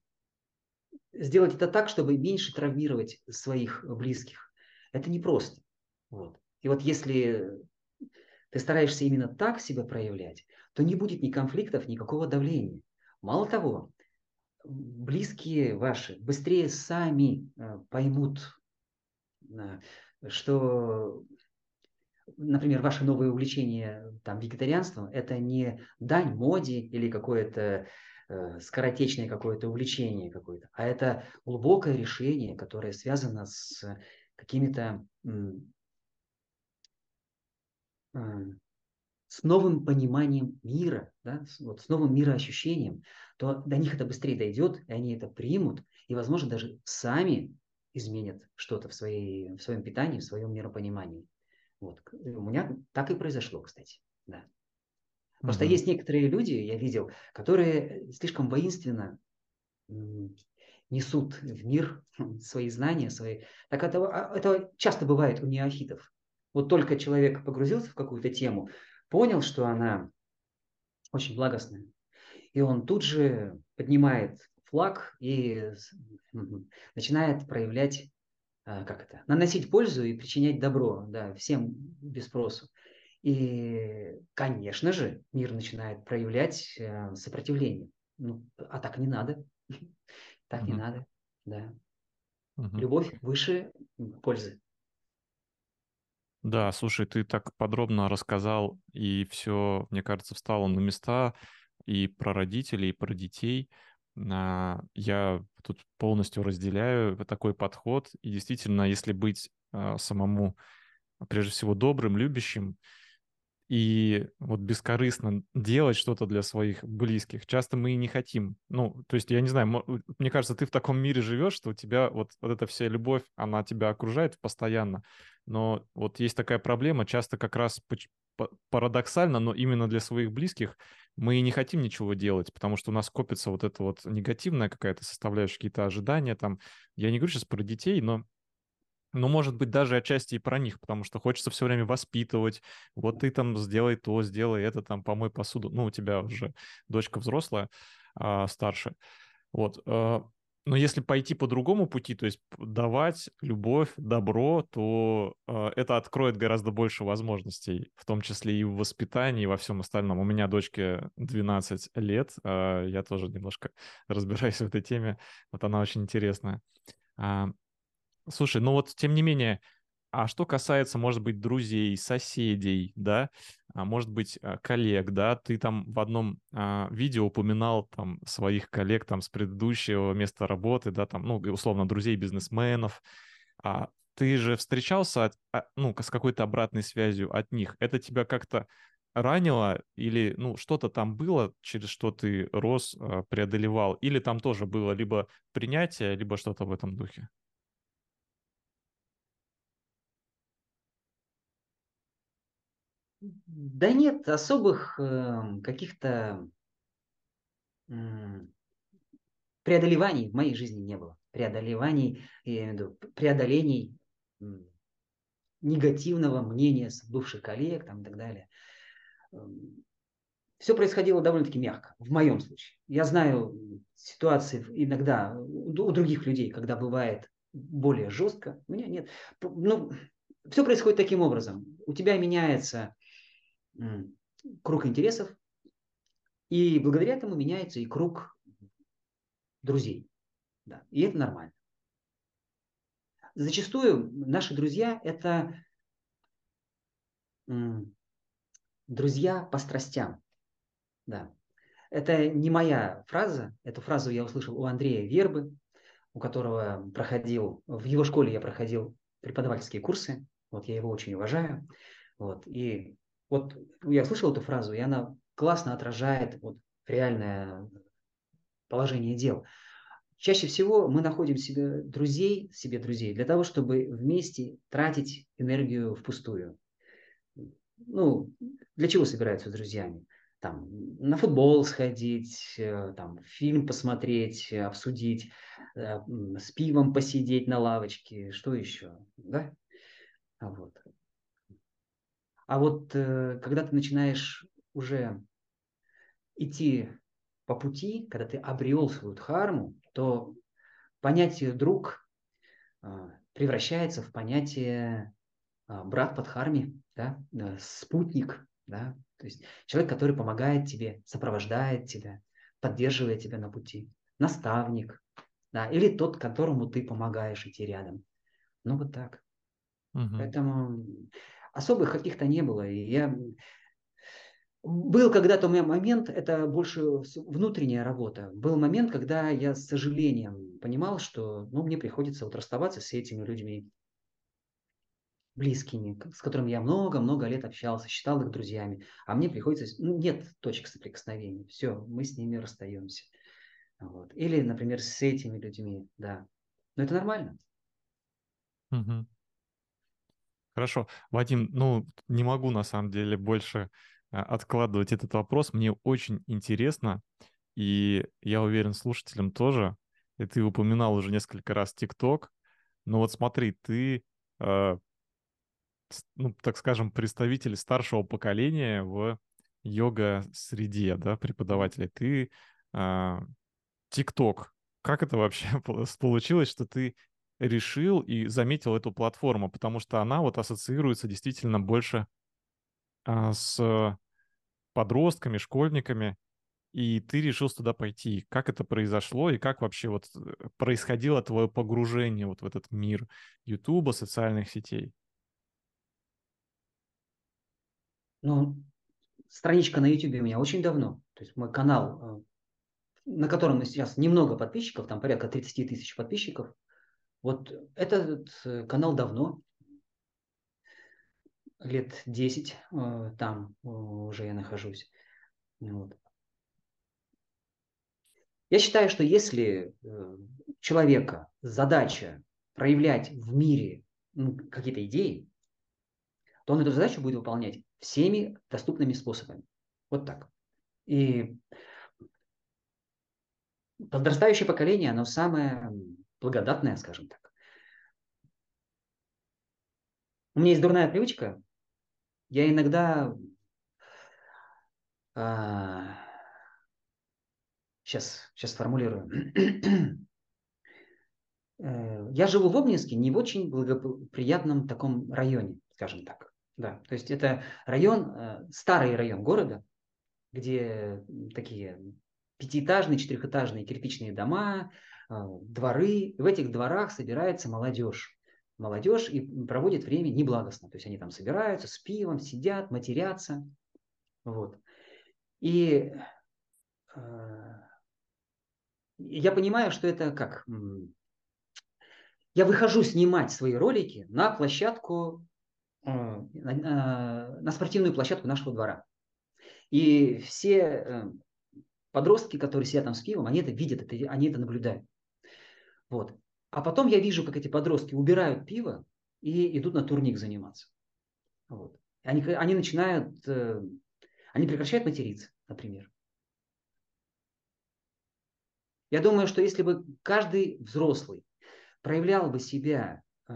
сделать это так, чтобы меньше травмировать своих близких, это непросто. Вот. И вот если ты стараешься именно так себя проявлять, то не будет ни конфликтов, никакого давления. Мало того, близкие ваши быстрее сами э, поймут, что, например, ваше новое увлечение там, вегетарианством – это не дань моде или какое-то э, скоротечное какое-то увлечение какое-то, а это глубокое решение, которое связано с какими-то с новым пониманием мира, да, с, вот, с новым мироощущением, то до них это быстрее дойдет, и они это примут, и, возможно, даже сами изменят что-то в, своей, в своем питании, в своем миропонимании. Вот. У меня так и произошло, кстати. Да. Просто угу. есть некоторые люди, я видел, которые слишком воинственно несут в мир свои знания, свои. Так это, а, это часто бывает у неофитов. Вот только человек погрузился в какую-то тему, понял, что она очень благостная, и он тут же поднимает флаг и начинает проявлять, а, как это, наносить пользу и причинять добро, да, всем без спросу. И, конечно же, мир начинает проявлять э, сопротивление. Ну, а так не надо. Так не надо, да. Любовь выше пользы. Да, слушай, ты так подробно рассказал, и все, мне кажется, встало на места и про родителей, и про детей. Я тут полностью разделяю такой подход. И действительно, если быть а, самому, прежде всего, добрым, любящим, и вот бескорыстно делать что-то для своих близких. Часто мы и не хотим. Ну, то есть, я не знаю, мне кажется, ты в таком мире живешь, что у тебя вот, вот эта вся любовь, она тебя окружает постоянно. Но вот есть такая проблема, часто как раз парадоксально, но именно для своих близких мы и не хотим ничего делать, потому что у нас копится вот эта вот негативная какая-то составляющая, какие-то ожидания там. Я не говорю сейчас про детей, но ну, может быть, даже отчасти и про них, потому что хочется все время воспитывать. Вот ты там сделай то, сделай это, там помой посуду. Ну, у тебя уже дочка взрослая, а, старше. Вот. А, но если пойти по другому пути, то есть давать любовь, добро, то э, это откроет гораздо больше возможностей, в том числе и в воспитании, и во всем остальном. У меня дочке 12 лет, э, я тоже немножко разбираюсь в этой теме, вот она очень интересная. А, слушай, ну вот тем не менее, а что касается, может быть, друзей, соседей, да, а может быть, а, коллег, да, ты там в одном а, видео упоминал там своих коллег там с предыдущего места работы, да, там, ну, условно, друзей бизнесменов, а ты же встречался, от, а, ну, с какой-то обратной связью от них, это тебя как-то ранило или, ну, что-то там было, через что ты рос, преодолевал, или там тоже было либо принятие, либо что-то в этом духе? Да нет, особых э, каких-то э, преодолеваний в моей жизни не было. Преодолеваний, я имею в виду, преодолений э, негативного мнения бывших коллег там, и так далее. Эм, Все происходило довольно-таки мягко, в моем случае. Я знаю ситуации иногда у других людей, когда бывает более жестко. У меня нет. Ну, все происходит таким образом. У тебя меняется круг интересов, и благодаря этому меняется и круг друзей. Да, и это нормально. Зачастую наши друзья – это друзья по страстям. Да. Это не моя фраза, эту фразу я услышал у Андрея Вербы, у которого проходил, в его школе я проходил преподавательские курсы, вот я его очень уважаю, вот, и вот я слышал эту фразу, и она классно отражает вот реальное положение дел. Чаще всего мы находим себе друзей, себе друзей для того, чтобы вместе тратить энергию впустую. Ну, для чего собираются с друзьями? Там, на футбол сходить, э, там, фильм посмотреть, обсудить, э, с пивом посидеть на лавочке, что еще, да? А вот. А вот э, когда ты начинаешь уже идти по пути, когда ты обрел свою дхарму, то понятие друг э, превращается в понятие э, брат по дхарме, да, спутник, да, то есть человек, который помогает тебе, сопровождает тебя, поддерживает тебя на пути, наставник, да, или тот, которому ты помогаешь идти рядом. Ну вот так. Угу. Поэтому особых каких-то не было. И я... Был когда-то у меня момент, это больше внутренняя работа. Был момент, когда я с сожалением понимал, что ну, мне приходится вот расставаться с этими людьми близкими, с которыми я много-много лет общался, считал их друзьями, а мне приходится, ну, нет точек соприкосновения, все, мы с ними расстаемся. Вот. Или, например, с этими людьми, да. Но это нормально. Угу. Хорошо. Вадим, ну, не могу на самом деле больше а, откладывать этот вопрос. Мне очень интересно, и я уверен, слушателям тоже. И ты упоминал уже несколько раз ТикТок. Но вот смотри, ты, э, ну, так скажем, представитель старшего поколения в йога-среде, да, преподавателей. Ты э, ТикТок. Как это вообще получилось, что ты решил и заметил эту платформу, потому что она вот ассоциируется действительно больше а, с подростками, школьниками, и ты решил туда пойти. Как это произошло и как вообще вот э, происходило твое погружение вот в этот мир Ютуба, социальных сетей? Ну, страничка на Ютубе у меня очень давно. То есть мой канал, э, на котором сейчас немного подписчиков, там порядка 30 тысяч подписчиков, вот этот э, канал давно, лет 10 э, там уже я нахожусь. Вот. Я считаю, что если э, человека задача проявлять в мире ну, какие-то идеи, то он эту задачу будет выполнять всеми доступными способами. Вот так. И подрастающее поколение, оно самое благодатная, скажем так. У меня есть дурная привычка. Я иногда а, сейчас, сейчас сформулирую. Э, я живу в Обнинске, не в очень благоприятном таком районе, скажем так. Да, то есть это район, э, старый район города, где такие пятиэтажные, четырехэтажные кирпичные дома, дворы. И в этих дворах собирается молодежь. Молодежь и проводит время неблагостно. То есть они там собираются с пивом, сидят, матерятся. Вот. И э, я понимаю, что это как... Я выхожу снимать свои ролики на площадку, э, на, на спортивную площадку нашего двора. И все э, подростки, которые сидят там с пивом, они это видят, это, они это наблюдают. Вот. А потом я вижу, как эти подростки убирают пиво и идут на турник заниматься. Вот. Они, они начинают, э, они прекращают материться, например. Я думаю, что если бы каждый взрослый проявлял бы себя э,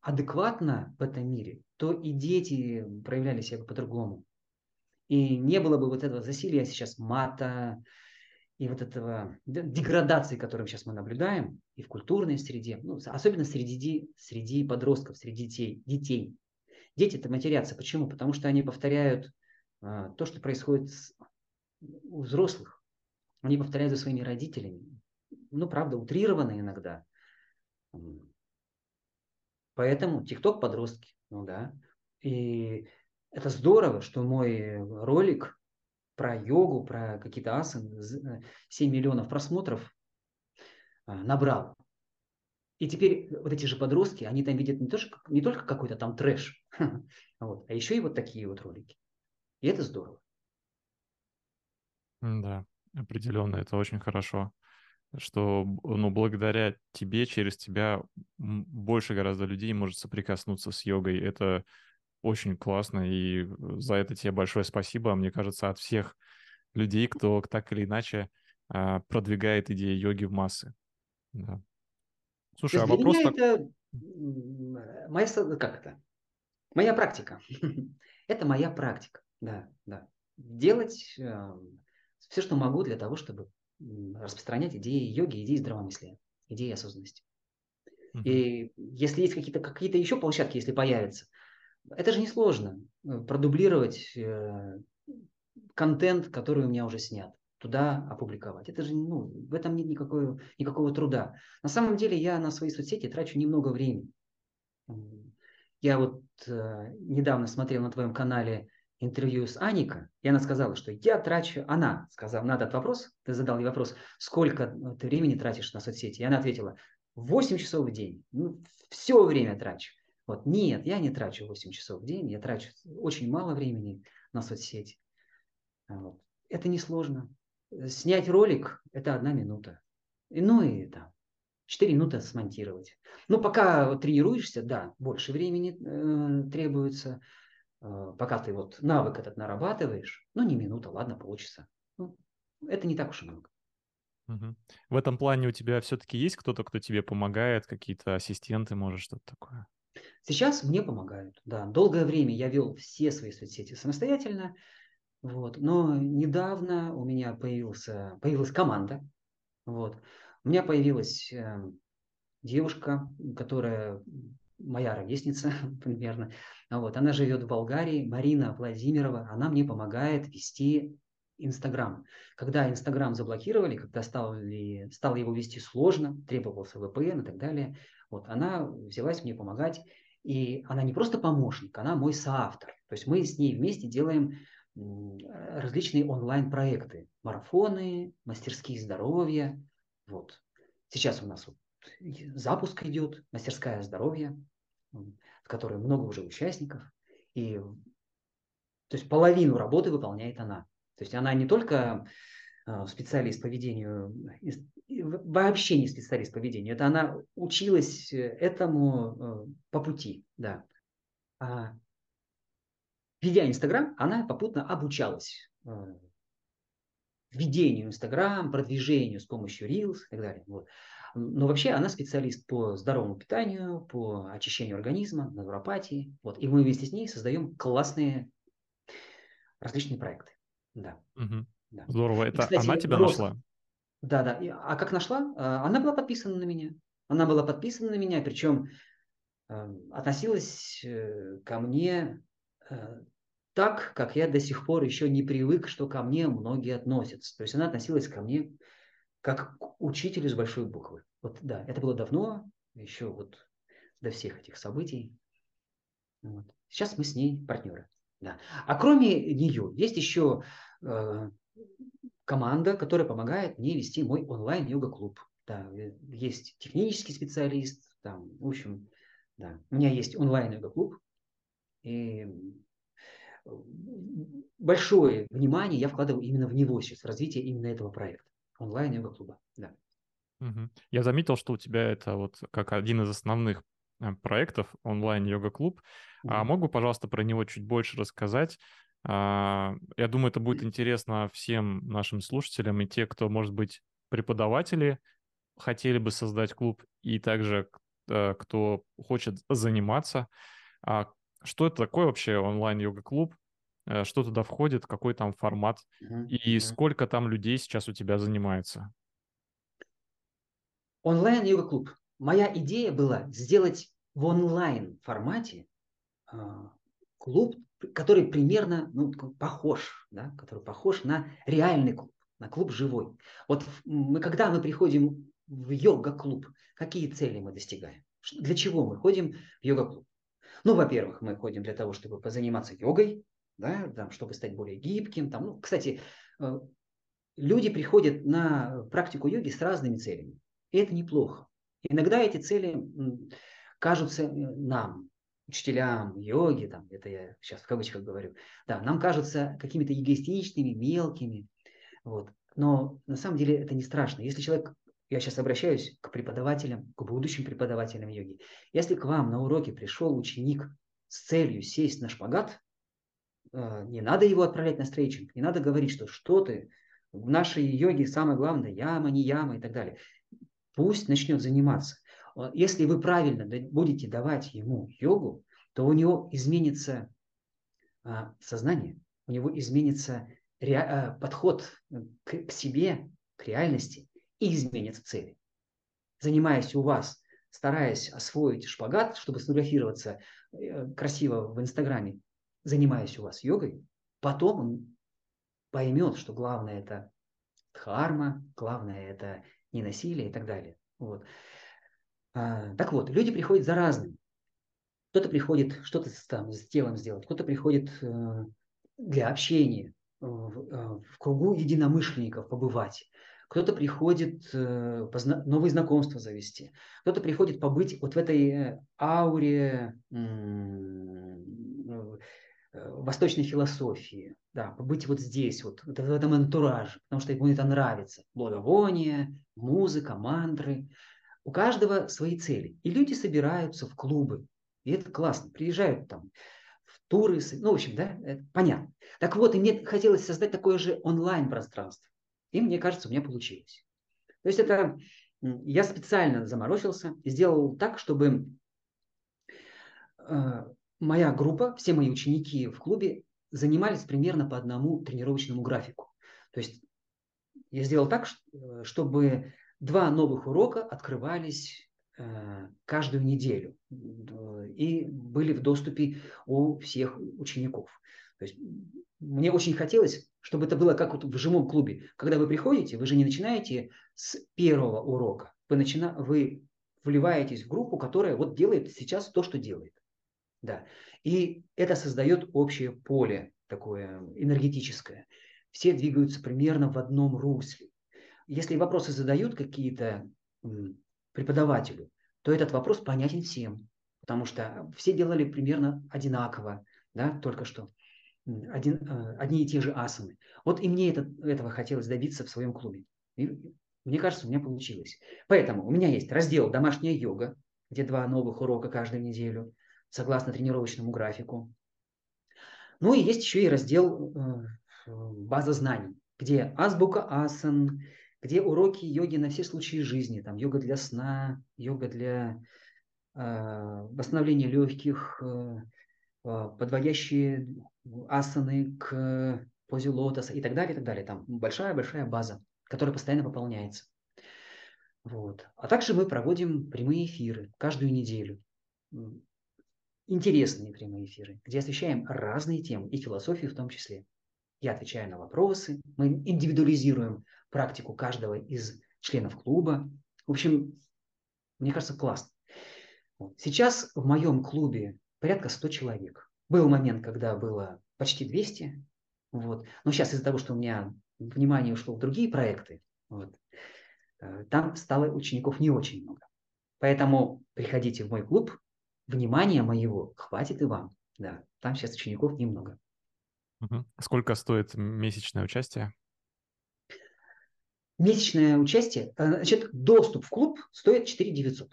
адекватно в этом мире, то и дети проявляли себя по-другому. И не было бы вот этого засилия сейчас мата и вот этого деградации, которую сейчас мы наблюдаем и в культурной среде, ну, особенно среди, среди подростков, среди детей. детей. Дети-то матерятся. Почему? Потому что они повторяют а, то, что происходит с, у взрослых. Они повторяют за своими родителями. Ну, правда, утрированно иногда. Поэтому ТикТок подростки, ну да. И это здорово, что мой ролик про йогу, про какие-то асаны, 7 миллионов просмотров а, набрал. И теперь вот эти же подростки, они там видят не, то, не только какой-то там трэш, вот, а еще и вот такие вот ролики. И это здорово. Да, определенно, это очень хорошо что ну, благодаря тебе, через тебя больше гораздо людей может соприкоснуться с йогой. Это очень классно, и за это тебе большое спасибо. Мне кажется, от всех людей, кто так или иначе а, продвигает идеи йоги в массы. Да. Слушай, а вопрос так... это моя, как это? Моя практика. это моя практика, да, да. Делать э, все, что могу для того, чтобы распространять идеи йоги, идеи здравомыслия, идеи осознанности. Uh-huh. И если есть какие-то какие еще площадки, если появятся, это же несложно. Э, продублировать э, контент, который у меня уже снят, туда опубликовать. Это же, ну, в этом нет никакого, никакого труда. На самом деле я на свои соцсети трачу немного времени. Я вот э, недавно смотрел на твоем канале интервью с Аника, и она сказала, что я трачу, она сказала на этот вопрос, ты задал ей вопрос, сколько ты времени тратишь на соцсети, и она ответила, 8 часов в день, ну, все время трачу. Вот, нет, я не трачу 8 часов в день, я трачу очень мало времени на соцсети. А вот. Это несложно. Снять ролик – это одна минута. И, ну и там, 4 минуты смонтировать. Ну, пока тренируешься, да, больше времени э, требуется. Э, пока ты вот навык этот нарабатываешь, ну, не минута, ладно, полчаса. Ну, это не так уж и много. Угу. В этом плане у тебя все-таки есть кто-то, кто тебе помогает, какие-то ассистенты, может, что-то такое? Сейчас мне помогают, да. Долгое время я вел все свои соцсети самостоятельно, вот. Но недавно у меня появился, появилась команда, вот. У меня появилась э, девушка, которая моя ровесница примерно, вот. Она живет в Болгарии, Марина Владимирова, она мне помогает вести Инстаграм. Когда Инстаграм заблокировали, когда стало, стало его вести сложно, требовался VPN и так далее, вот, она взялась мне помогать. И она не просто помощник, она мой соавтор. То есть мы с ней вместе делаем различные онлайн-проекты. Марафоны, мастерские здоровья. Вот. Сейчас у нас вот запуск идет, мастерская здоровья, в которой много уже участников. И то есть половину работы выполняет она. То есть она не только специалист по ведению, вообще не специалист по ведению, это она училась э, этому э, по пути, да. А ведя Инстаграм, она попутно обучалась э, ведению Инстаграм, продвижению с помощью Reels и так далее. Вот. Но вообще она специалист по здоровому питанию, по очищению организма, натуропатии. Вот. И мы вместе с ней создаем классные различные проекты. Да. Угу. Да. Здорово. Это и, кстати, она тебя рост... нашла? Да, да. А как нашла? А, она была подписана на меня. Она была подписана на меня, причем эм, относилась э, ко мне э, так, как я до сих пор еще не привык, что ко мне многие относятся. То есть она относилась ко мне как к учителю с большой буквы. Вот да, это было давно, еще вот до всех этих событий. Вот. Сейчас мы с ней партнеры. Да. А кроме нее есть еще э, команда, которая помогает мне вести мой онлайн йога-клуб. Да, э, есть технический специалист, там, в общем, да. У меня есть онлайн йога-клуб, и большое внимание я вкладываю именно в него сейчас, в развитие именно этого проекта, онлайн-йога-клуба. Да. Угу. Я заметил, что у тебя это вот как один из основных э, проектов онлайн-йога-клуб. Угу. А мог бы, пожалуйста, про него чуть больше рассказать? А, я думаю, это будет интересно всем нашим слушателям и те, кто, может быть, преподаватели, хотели бы создать клуб, и также э, кто хочет заниматься. А что это такое вообще онлайн-йога-клуб? Э, что туда входит, какой там формат и сколько там людей сейчас у тебя занимается? Онлайн-йога-клуб. Моя идея была сделать в онлайн формате а, клуб, который примерно ну, похож, да, который похож на реальный клуб, на клуб живой. Вот мы, когда мы приходим в йога-клуб, какие цели мы достигаем? Для чего мы ходим в йога-клуб? Ну, во-первых, мы ходим для того, чтобы позаниматься йогой, да, там, чтобы стать более гибким. Там, ну, кстати, э, люди приходят на практику йоги с разными целями. И это неплохо. Иногда эти цели кажутся э, нам, учителям йоги, там, это я сейчас в кавычках говорю, да, нам кажутся какими-то эгоистичными, мелкими. Вот. Но на самом деле это не страшно. Если человек, я сейчас обращаюсь к преподавателям, к будущим преподавателям йоги, если к вам на уроке пришел ученик с целью сесть на шпагат, э, не надо его отправлять на стрейчинг, не надо говорить, что что ты, в нашей йоге самое главное яма, не яма и так далее. Пусть начнет заниматься. Если вы правильно будете давать ему йогу, то у него изменится а, сознание, у него изменится а, подход к себе, к реальности и изменятся цели. Занимаясь у вас, стараясь освоить шпагат, чтобы сфотографироваться э, красиво в Инстаграме, занимаясь у вас йогой, потом он поймет, что главное это дхарма, главное это не насилие и так далее. Вот. А, так вот, люди приходят за разным. Кто-то приходит что-то там с телом сделать, кто-то приходит э, для общения, в, э, в кругу единомышленников побывать. Кто-то приходит э, новые знакомства завести. Кто-то приходит побыть вот в этой ауре восточной философии, да, побыть вот здесь, вот, вот в этом антураже, потому что ему это нравится. Благовоние, музыка, мантры. У каждого свои цели. И люди собираются в клубы. И это классно. Приезжают там в туры. Ну, в общем, да, это понятно. Так вот, и мне хотелось создать такое же онлайн-пространство. И мне кажется, у меня получилось. То есть это я специально заморочился и сделал так, чтобы э, моя группа, все мои ученики в клубе занимались примерно по одному тренировочному графику. То есть я сделал так, э, чтобы Два новых урока открывались э, каждую неделю и были в доступе у всех учеников. То есть мне очень хотелось, чтобы это было как вот в живом клубе. Когда вы приходите, вы же не начинаете с первого урока. Вы, начина... вы вливаетесь в группу, которая вот делает сейчас то, что делает. Да. И это создает общее поле такое энергетическое. Все двигаются примерно в одном русле если вопросы задают какие-то преподавателю, то этот вопрос понятен всем, потому что все делали примерно одинаково, да, только что. Один, э, одни и те же асаны. Вот и мне это, этого хотелось добиться в своем клубе. И мне кажется, у меня получилось. Поэтому у меня есть раздел «Домашняя йога», где два новых урока каждую неделю, согласно тренировочному графику. Ну и есть еще и раздел э, «База знаний», где азбука асан, где уроки йоги на все случаи жизни, там йога для сна, йога для э, восстановления легких, э, э, подводящие асаны к позе лотоса и так далее, и так далее. Там большая-большая база, которая постоянно пополняется. Вот. А также мы проводим прямые эфиры каждую неделю. Интересные прямые эфиры, где освещаем разные темы, и философию в том числе. Я отвечаю на вопросы, мы индивидуализируем практику каждого из членов клуба. В общем, мне кажется, классно. Сейчас в моем клубе порядка 100 человек. Был момент, когда было почти 200. Вот. Но сейчас из-за того, что у меня внимание ушло в другие проекты, вот, э, там стало учеников не очень много. Поэтому приходите в мой клуб. Внимания моего хватит и вам. Да, там сейчас учеников немного. Сколько стоит месячное участие? Месячное участие, э, значит, доступ в клуб стоит 4 900.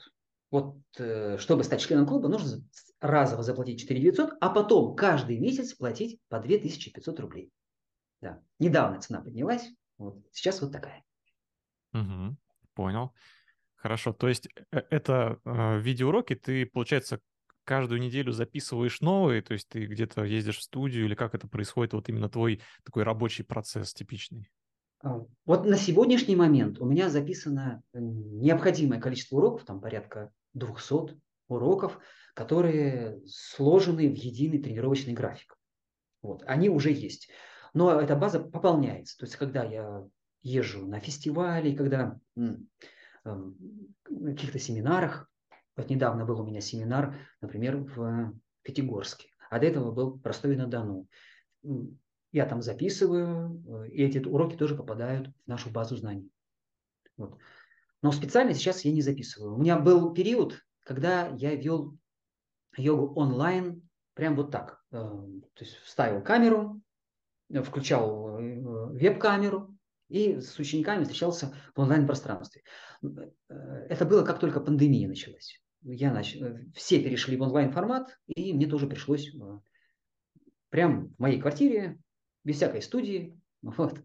Вот, э, чтобы стать членом клуба, нужно разово заплатить 4 900, а потом каждый месяц платить по 2500 рублей. Да. Недавно цена поднялась, вот. сейчас вот такая. Угу, понял. Хорошо, то есть э, это э, видеоуроки ты, получается, каждую неделю записываешь новые, то есть ты где-то ездишь в студию или как это происходит, вот именно твой такой рабочий процесс типичный? А, вот на сегодняшний момент у меня записано необходимое количество уроков, там порядка 200 уроков, которые сложены в единый тренировочный график. Вот, они уже есть. Но эта база пополняется. То есть, когда я езжу на фестивали, когда м, м, на каких-то семинарах, вот недавно был у меня семинар, например, в Пятигорске, а до этого был в Ростове-на-Дону. Я там записываю, э, и эти уроки тоже попадают в нашу базу знаний. Вот. Но специально сейчас я не записываю. У меня был период, когда я вел йогу онлайн, прям вот так. Э, то есть вставил камеру, включал э, веб-камеру и с учениками встречался в онлайн-пространстве. Это было как только пандемия началась. Я нач... Все перешли в онлайн-формат, и мне тоже пришлось прям в моей квартире без всякой студии. Вот.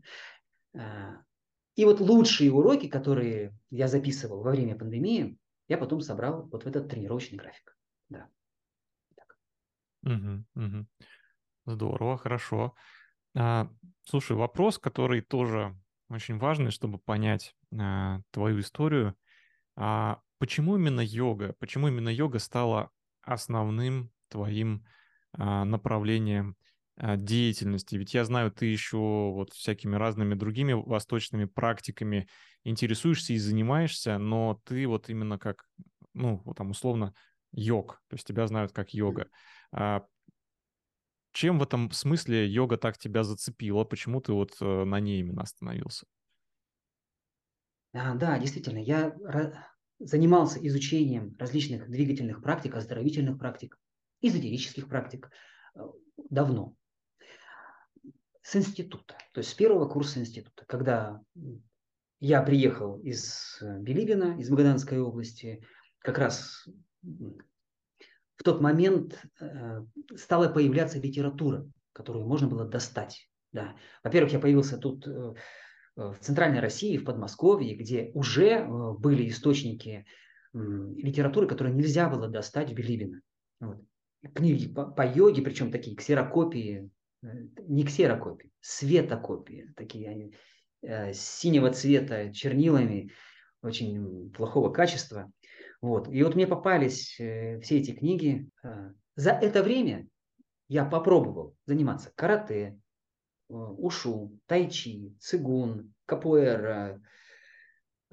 И вот лучшие уроки, которые я записывал во время пандемии, я потом собрал вот в этот тренировочный график. Да. Так. Угу, угу. Здорово, хорошо. А, слушай, вопрос, который тоже очень важный, чтобы понять а, твою историю. А почему именно йога? Почему именно йога стала основным твоим а, направлением а, деятельности? Ведь я знаю, ты еще вот всякими разными другими восточными практиками интересуешься и занимаешься, но ты вот именно как, ну, вот там условно, йог, то есть тебя знают как йога. А чем в этом смысле йога так тебя зацепила? Почему ты вот э, на ней именно остановился? А, да, действительно, я занимался изучением различных двигательных практик, оздоровительных практик, эзотерических практик э, давно с института, то есть с первого курса института, когда я приехал из э, Билибина, из Магаданской области, как раз в тот момент э, стала появляться литература, которую можно было достать. Да. Во-первых, я появился тут э, в Центральной России, в Подмосковье, где уже были источники литературы, которые нельзя было достать в Билибино. Вот. Книги по, по йоге, причем такие ксерокопии не ксерокопии, светокопии, такие они э, синего цвета чернилами, очень плохого качества. Вот. И вот мне попались э, все эти книги. Э, за это время я попробовал заниматься карате, э, ушу, тайчи, цигун, капуэра,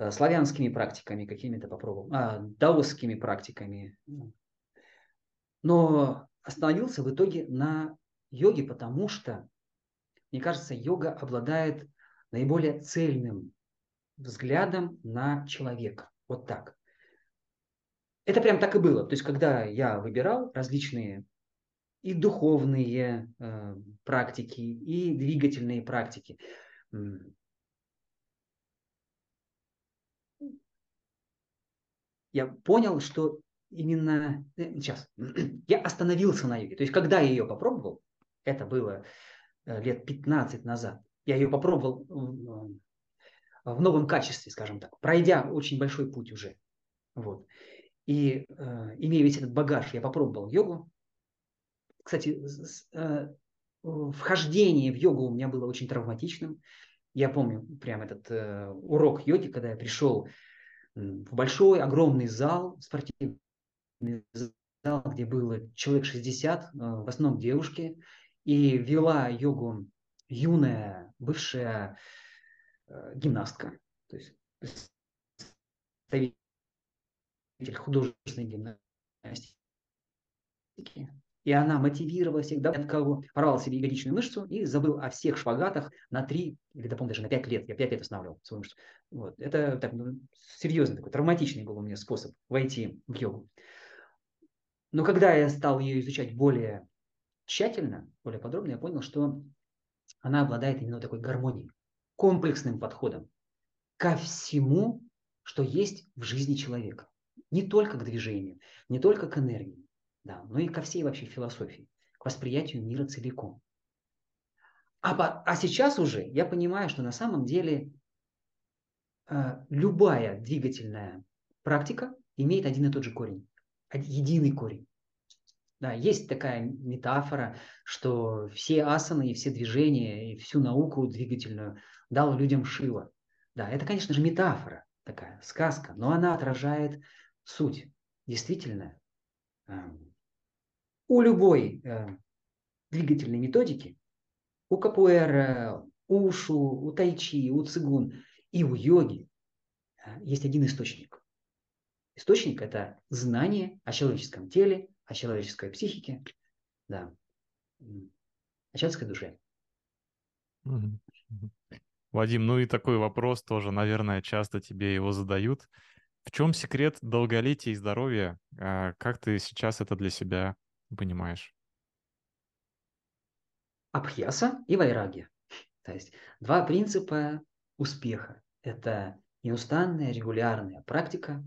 славянскими практиками какими-то попробовал, а, даосскими практиками. Но остановился в итоге на йоги, потому что, мне кажется, йога обладает наиболее цельным взглядом на человека. Вот так. Это прям так и было. То есть, когда я выбирал различные и духовные э, практики, и двигательные практики, я понял, что именно сейчас я остановился на йоге. То есть, когда я ее попробовал, это было э, лет 15 назад. Я ее попробовал в новом качестве, скажем так, пройдя очень большой путь уже. Вот. И э, имея весь этот багаж, я попробовал йогу. Кстати, э, вхождение в йогу у меня было очень травматичным. Я помню прям этот э, урок йоги, когда я пришел в большой, огромный зал, спортивный зал, где было человек 60, э, в основном девушки, и вела йогу юная, бывшая гимнастка, то есть представитель художественной гимнастики. И она мотивировала всегда, от кого порвал себе ягодичную мышцу и забыл о всех шпагатах на 3 или, да, даже на 5 лет. Я 5 лет останавливал свою мышцу. Вот. Это так, ну, серьезный такой, травматичный был у меня способ войти в йогу. Но когда я стал ее изучать более тщательно, более подробно, я понял, что она обладает именно такой гармонией, комплексным подходом ко всему, что есть в жизни человека. Не только к движению, не только к энергии, да, но и ко всей вообще философии, к восприятию мира целиком. А, а сейчас уже я понимаю, что на самом деле э, любая двигательная практика имеет один и тот же корень, единый корень. Да, есть такая метафора, что все асаны и все движения и всю науку двигательную дал людям Шива. Да, это, конечно же, метафора такая, сказка, но она отражает суть. Действительно, эм, у любой э, двигательной методики, у капуэра, у ушу, у тайчи, у цигун и у йоги э, есть один источник. Источник – это знание о человеческом теле, о человеческой психике, да, о человеческой душе. Вадим, ну и такой вопрос тоже, наверное, часто тебе его задают. В чем секрет долголетия и здоровья? А как ты сейчас это для себя понимаешь? Абхьяса и вайраги. То есть два принципа успеха. Это неустанная регулярная практика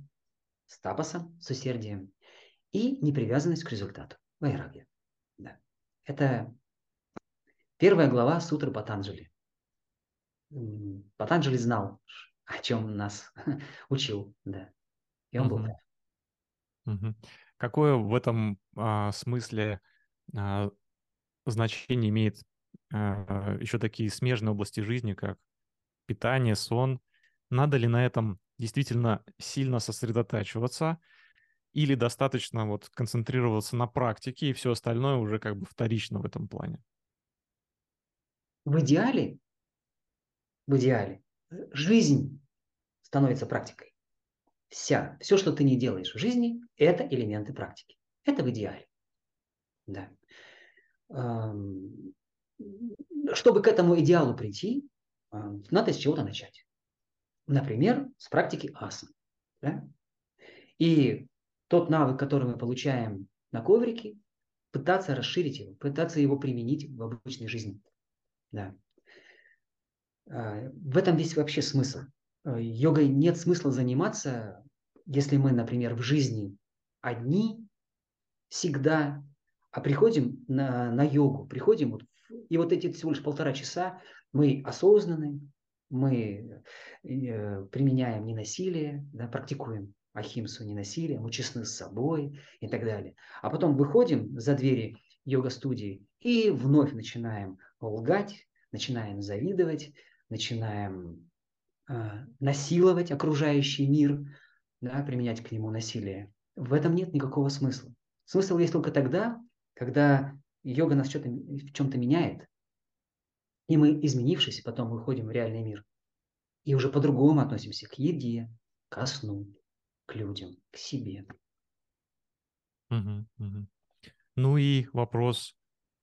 с тапосом, с усердием и непривязанность к результату. Вайраги. Да. Это первая глава Сутры Патанджали. Патанджали знал, о чем нас учил, да. И он был прав. Угу. Какое в этом а, смысле а, значение имеет а, еще такие смежные области жизни, как питание, сон? Надо ли на этом действительно сильно сосредотачиваться, или достаточно вот концентрироваться на практике, и все остальное уже как бы вторично в этом плане? В идеале, в идеале, жизнь становится практикой вся, все, что ты не делаешь в жизни, это элементы практики. Это в идеале. Да. Чтобы к этому идеалу прийти, надо с чего-то начать. Например, с практики асан. Да? И тот навык, который мы получаем на коврике, пытаться расширить его, пытаться его применить в обычной жизни. Да. А, в этом весь вообще смысл. Э, йогой нет смысла заниматься, если мы, например, в жизни одни всегда, а приходим на, на йогу, приходим, вот, и вот эти всего лишь полтора часа мы осознаны, мы э, применяем ненасилие, да, практикуем ахимсу, ненасилие, мы честны с собой и так далее. А потом выходим за двери йога-студии и вновь начинаем лгать, начинаем завидовать, начинаем Э, насиловать окружающий мир, да, применять к нему насилие. В этом нет никакого смысла. Смысл есть только тогда, когда йога нас что-то, в чем-то меняет, и мы, изменившись, потом выходим в реальный мир. И уже по-другому относимся к еде, к сну, к людям, к себе. Угу, угу. Ну и вопрос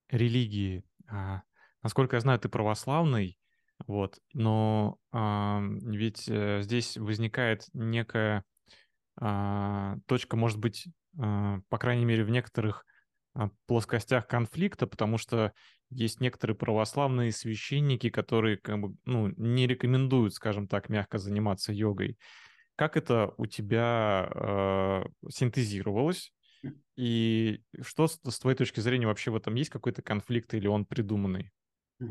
религии. А, насколько я знаю, ты православный, вот. Но а, ведь здесь возникает некая а, точка, может быть, а, по крайней мере, в некоторых а, плоскостях конфликта, потому что есть некоторые православные священники, которые как бы, ну, не рекомендуют, скажем так, мягко заниматься йогой. Как это у тебя э, синтезировалось? И что с, с твоей точки зрения вообще в этом есть какой-то конфликт или он придуманный? А,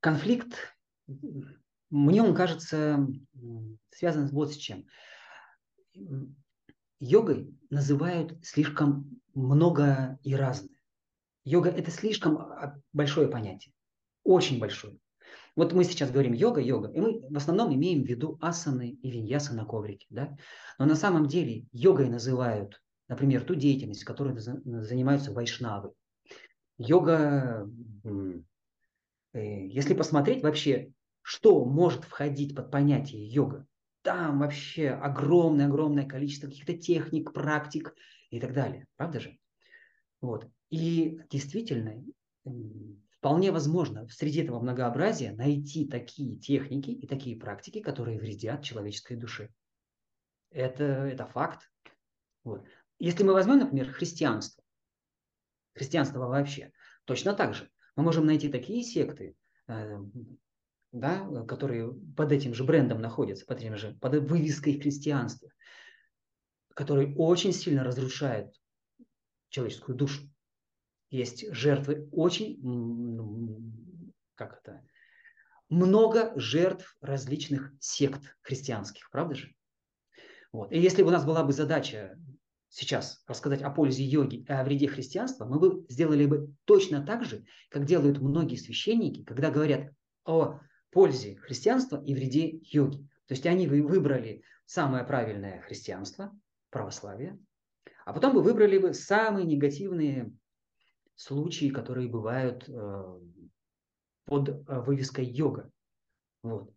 конфликт, мне он кажется связан вот с чем. Йогой называют слишком много и разное. Йога – это слишком а, большое понятие, очень большое. Вот мы сейчас говорим йога, йога, и мы в основном имеем в виду асаны и виньясы на коврике. Да? Но на самом деле йогой называют, например, ту деятельность, которой занимаются вайшнавы. Йога, если посмотреть вообще, что может входить под понятие йога, там вообще огромное-огромное количество каких-то техник, практик и так далее. Правда же? Вот. И действительно, Вполне возможно среди этого многообразия найти такие техники и такие практики, которые вредят человеческой душе. Это, это факт. Вот. Если мы возьмем, например, христианство, христианство вообще, точно так же мы можем найти такие секты, э, да, которые под этим же брендом находятся, под, этим же, под вывеской христианства, которые очень сильно разрушают человеческую душу есть жертвы очень, как это, много жертв различных сект христианских, правда же? Вот. И если бы у нас была бы задача сейчас рассказать о пользе йоги и о вреде христианства, мы бы сделали бы точно так же, как делают многие священники, когда говорят о пользе христианства и вреде йоги. То есть они выбрали самое правильное христианство, православие, а потом бы выбрали бы самые негативные случаи, которые бывают э, под э, вывеской йога. Вот.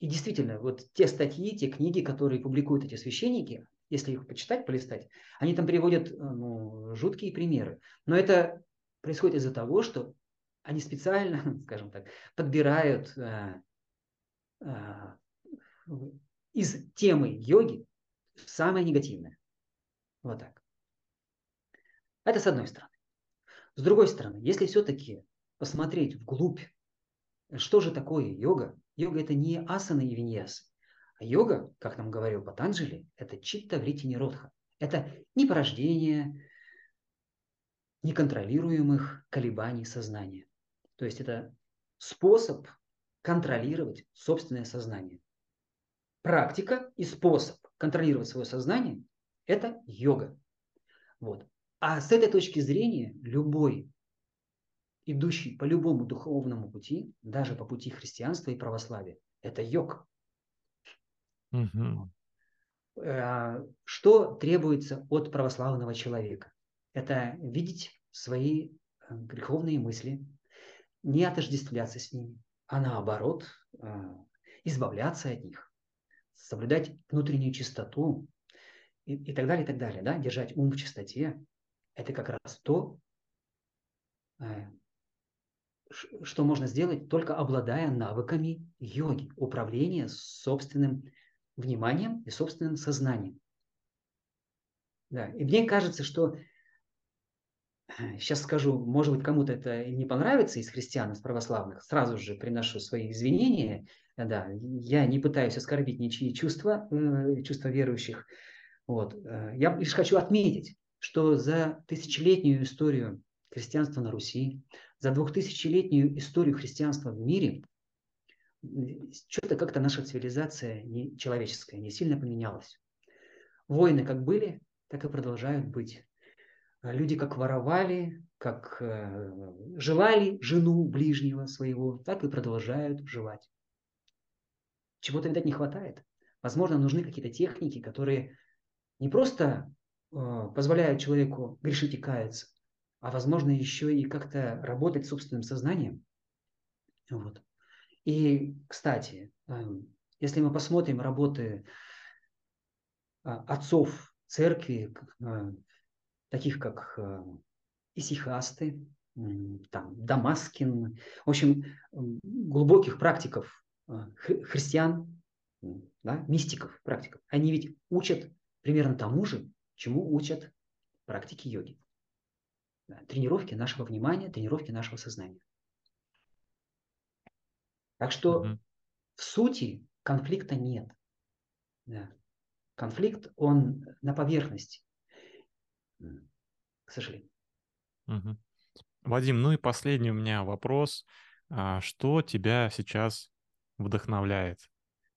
И действительно, вот те статьи, те книги, которые публикуют эти священники, если их почитать, полистать, они там приводят э, ну, жуткие примеры. Но это происходит из-за того, что они специально, скажем так, подбирают э, э, из темы йоги самое негативное. Вот так. Это с одной стороны. С другой стороны, если все-таки посмотреть вглубь, что же такое йога? Йога это не асана и виньяс. А йога, как нам говорил Патанджали, это читта врити ниродха. Это не порождение неконтролируемых колебаний сознания. То есть это способ контролировать собственное сознание. Практика и способ контролировать свое сознание – это йога. Вот. А с этой точки зрения любой, идущий по любому духовному пути, даже по пути христианства и православия, это йог. Угу. Что требуется от православного человека? Это видеть свои э, греховные мысли, не отождествляться с ними, а наоборот э, избавляться от них, соблюдать внутреннюю чистоту и, и так далее, и так далее, да? держать ум в чистоте, это как раз то, что можно сделать только обладая навыками йоги, управления собственным вниманием и собственным сознанием. Да. И мне кажется, что сейчас э, скажу, может быть, кому-то это не понравится из христиан, из православных, сразу же приношу свои извинения. Да, я не пытаюсь оскорбить ничьи чувства, э, чувства верующих. Вот. Я лишь хочу отметить, что за тысячелетнюю историю христианства на Руси, за двухтысячелетнюю историю христианства в мире, что-то как-то наша цивилизация не, человеческая не сильно поменялась. Войны как были, так и продолжают быть. Люди как воровали, как э, желали жену ближнего своего, так и продолжают желать. Чего-то, видать, не хватает. Возможно, нужны какие-то техники, которые не просто а, позволяют человеку грешить и каяться, а возможно еще и как-то работать собственным сознанием. Вот. И, кстати, эм, если мы посмотрим работы а, отцов церкви, а, таких как Исихасты, там, Дамаскин, в общем, глубоких практиков христиан, да, мистиков, практиков, они ведь учат примерно тому же, чему учат практики йоги. Тренировки нашего внимания, тренировки нашего сознания. Так что угу. в сути конфликта нет. Да. Конфликт, он на поверхности, к сожалению. Угу. Вадим, ну и последний у меня вопрос. а, что тебя сейчас вдохновляет?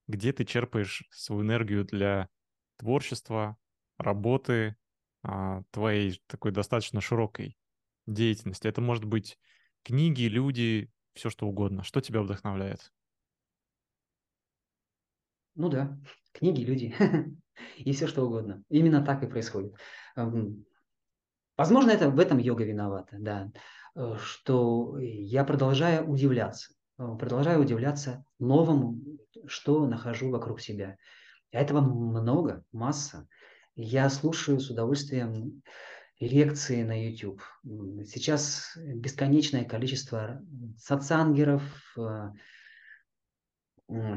Где ты черпаешь свою энергию для творчества, работы, а, твоей такой достаточно широкой деятельности? Это может быть книги, люди, все что угодно. Что тебя вдохновляет? Ну да, книги, люди и все что угодно. Именно так и происходит. Возможно, это в этом йога виновата, да, э, что я продолжаю удивляться, э, продолжаю удивляться новому, что нахожу вокруг себя. Этого много, масса. Я слушаю с удовольствием лекции на YouTube. Сейчас бесконечное количество сатсангеров, э,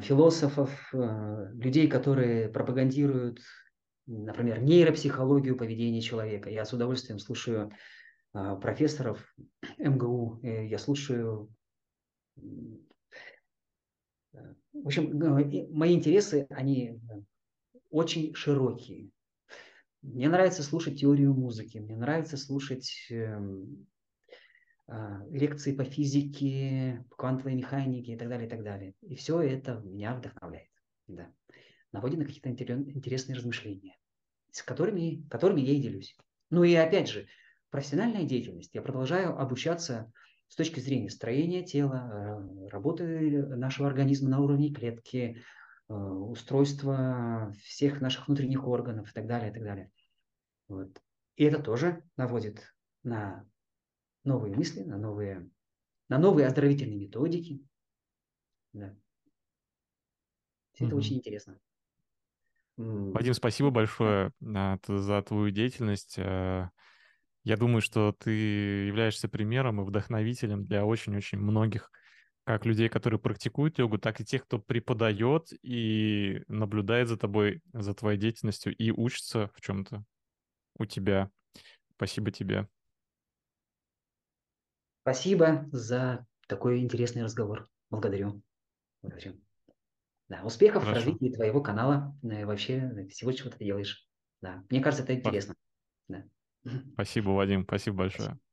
философов, э, людей, которые пропагандируют, например, нейропсихологию поведения человека. Я с удовольствием слушаю а, профессоров МГУ, э, я слушаю... Э, в общем, мои интересы, они очень широкие. Мне нравится слушать теорию музыки, мне нравится слушать эм, а, лекции по физике, квантовой механике и так далее, и так далее. И все это меня вдохновляет. Да. Наводит на какие-то интересные размышления, с которыми, которыми я и делюсь. Ну и опять же, профессиональная деятельность. Я продолжаю обучаться с точки зрения строения тела, э, работы нашего организма на уровне клетки, э, устройства всех наших внутренних органов и так далее, и так далее. Вот. И это тоже наводит на новые мысли, на новые, на новые оздоровительные методики. Да. Все угу. это очень интересно. Вадим, спасибо большое за твою деятельность. Э, я думаю, что ты являешься примером и вдохновителем для очень-очень многих как людей, которые практикуют йогу, так и тех, кто преподает и наблюдает за тобой, за твоей деятельностью и учится в чем-то у тебя. Спасибо тебе. Спасибо за такой интересный разговор. Благодарю. Благодарю. Да, успехов Хорошо. в развитии твоего канала, э, вообще всего, чего ты делаешь. Да, мне кажется, это интересно. Да. Спасибо, Вадим, спасибо большое. Спасибо.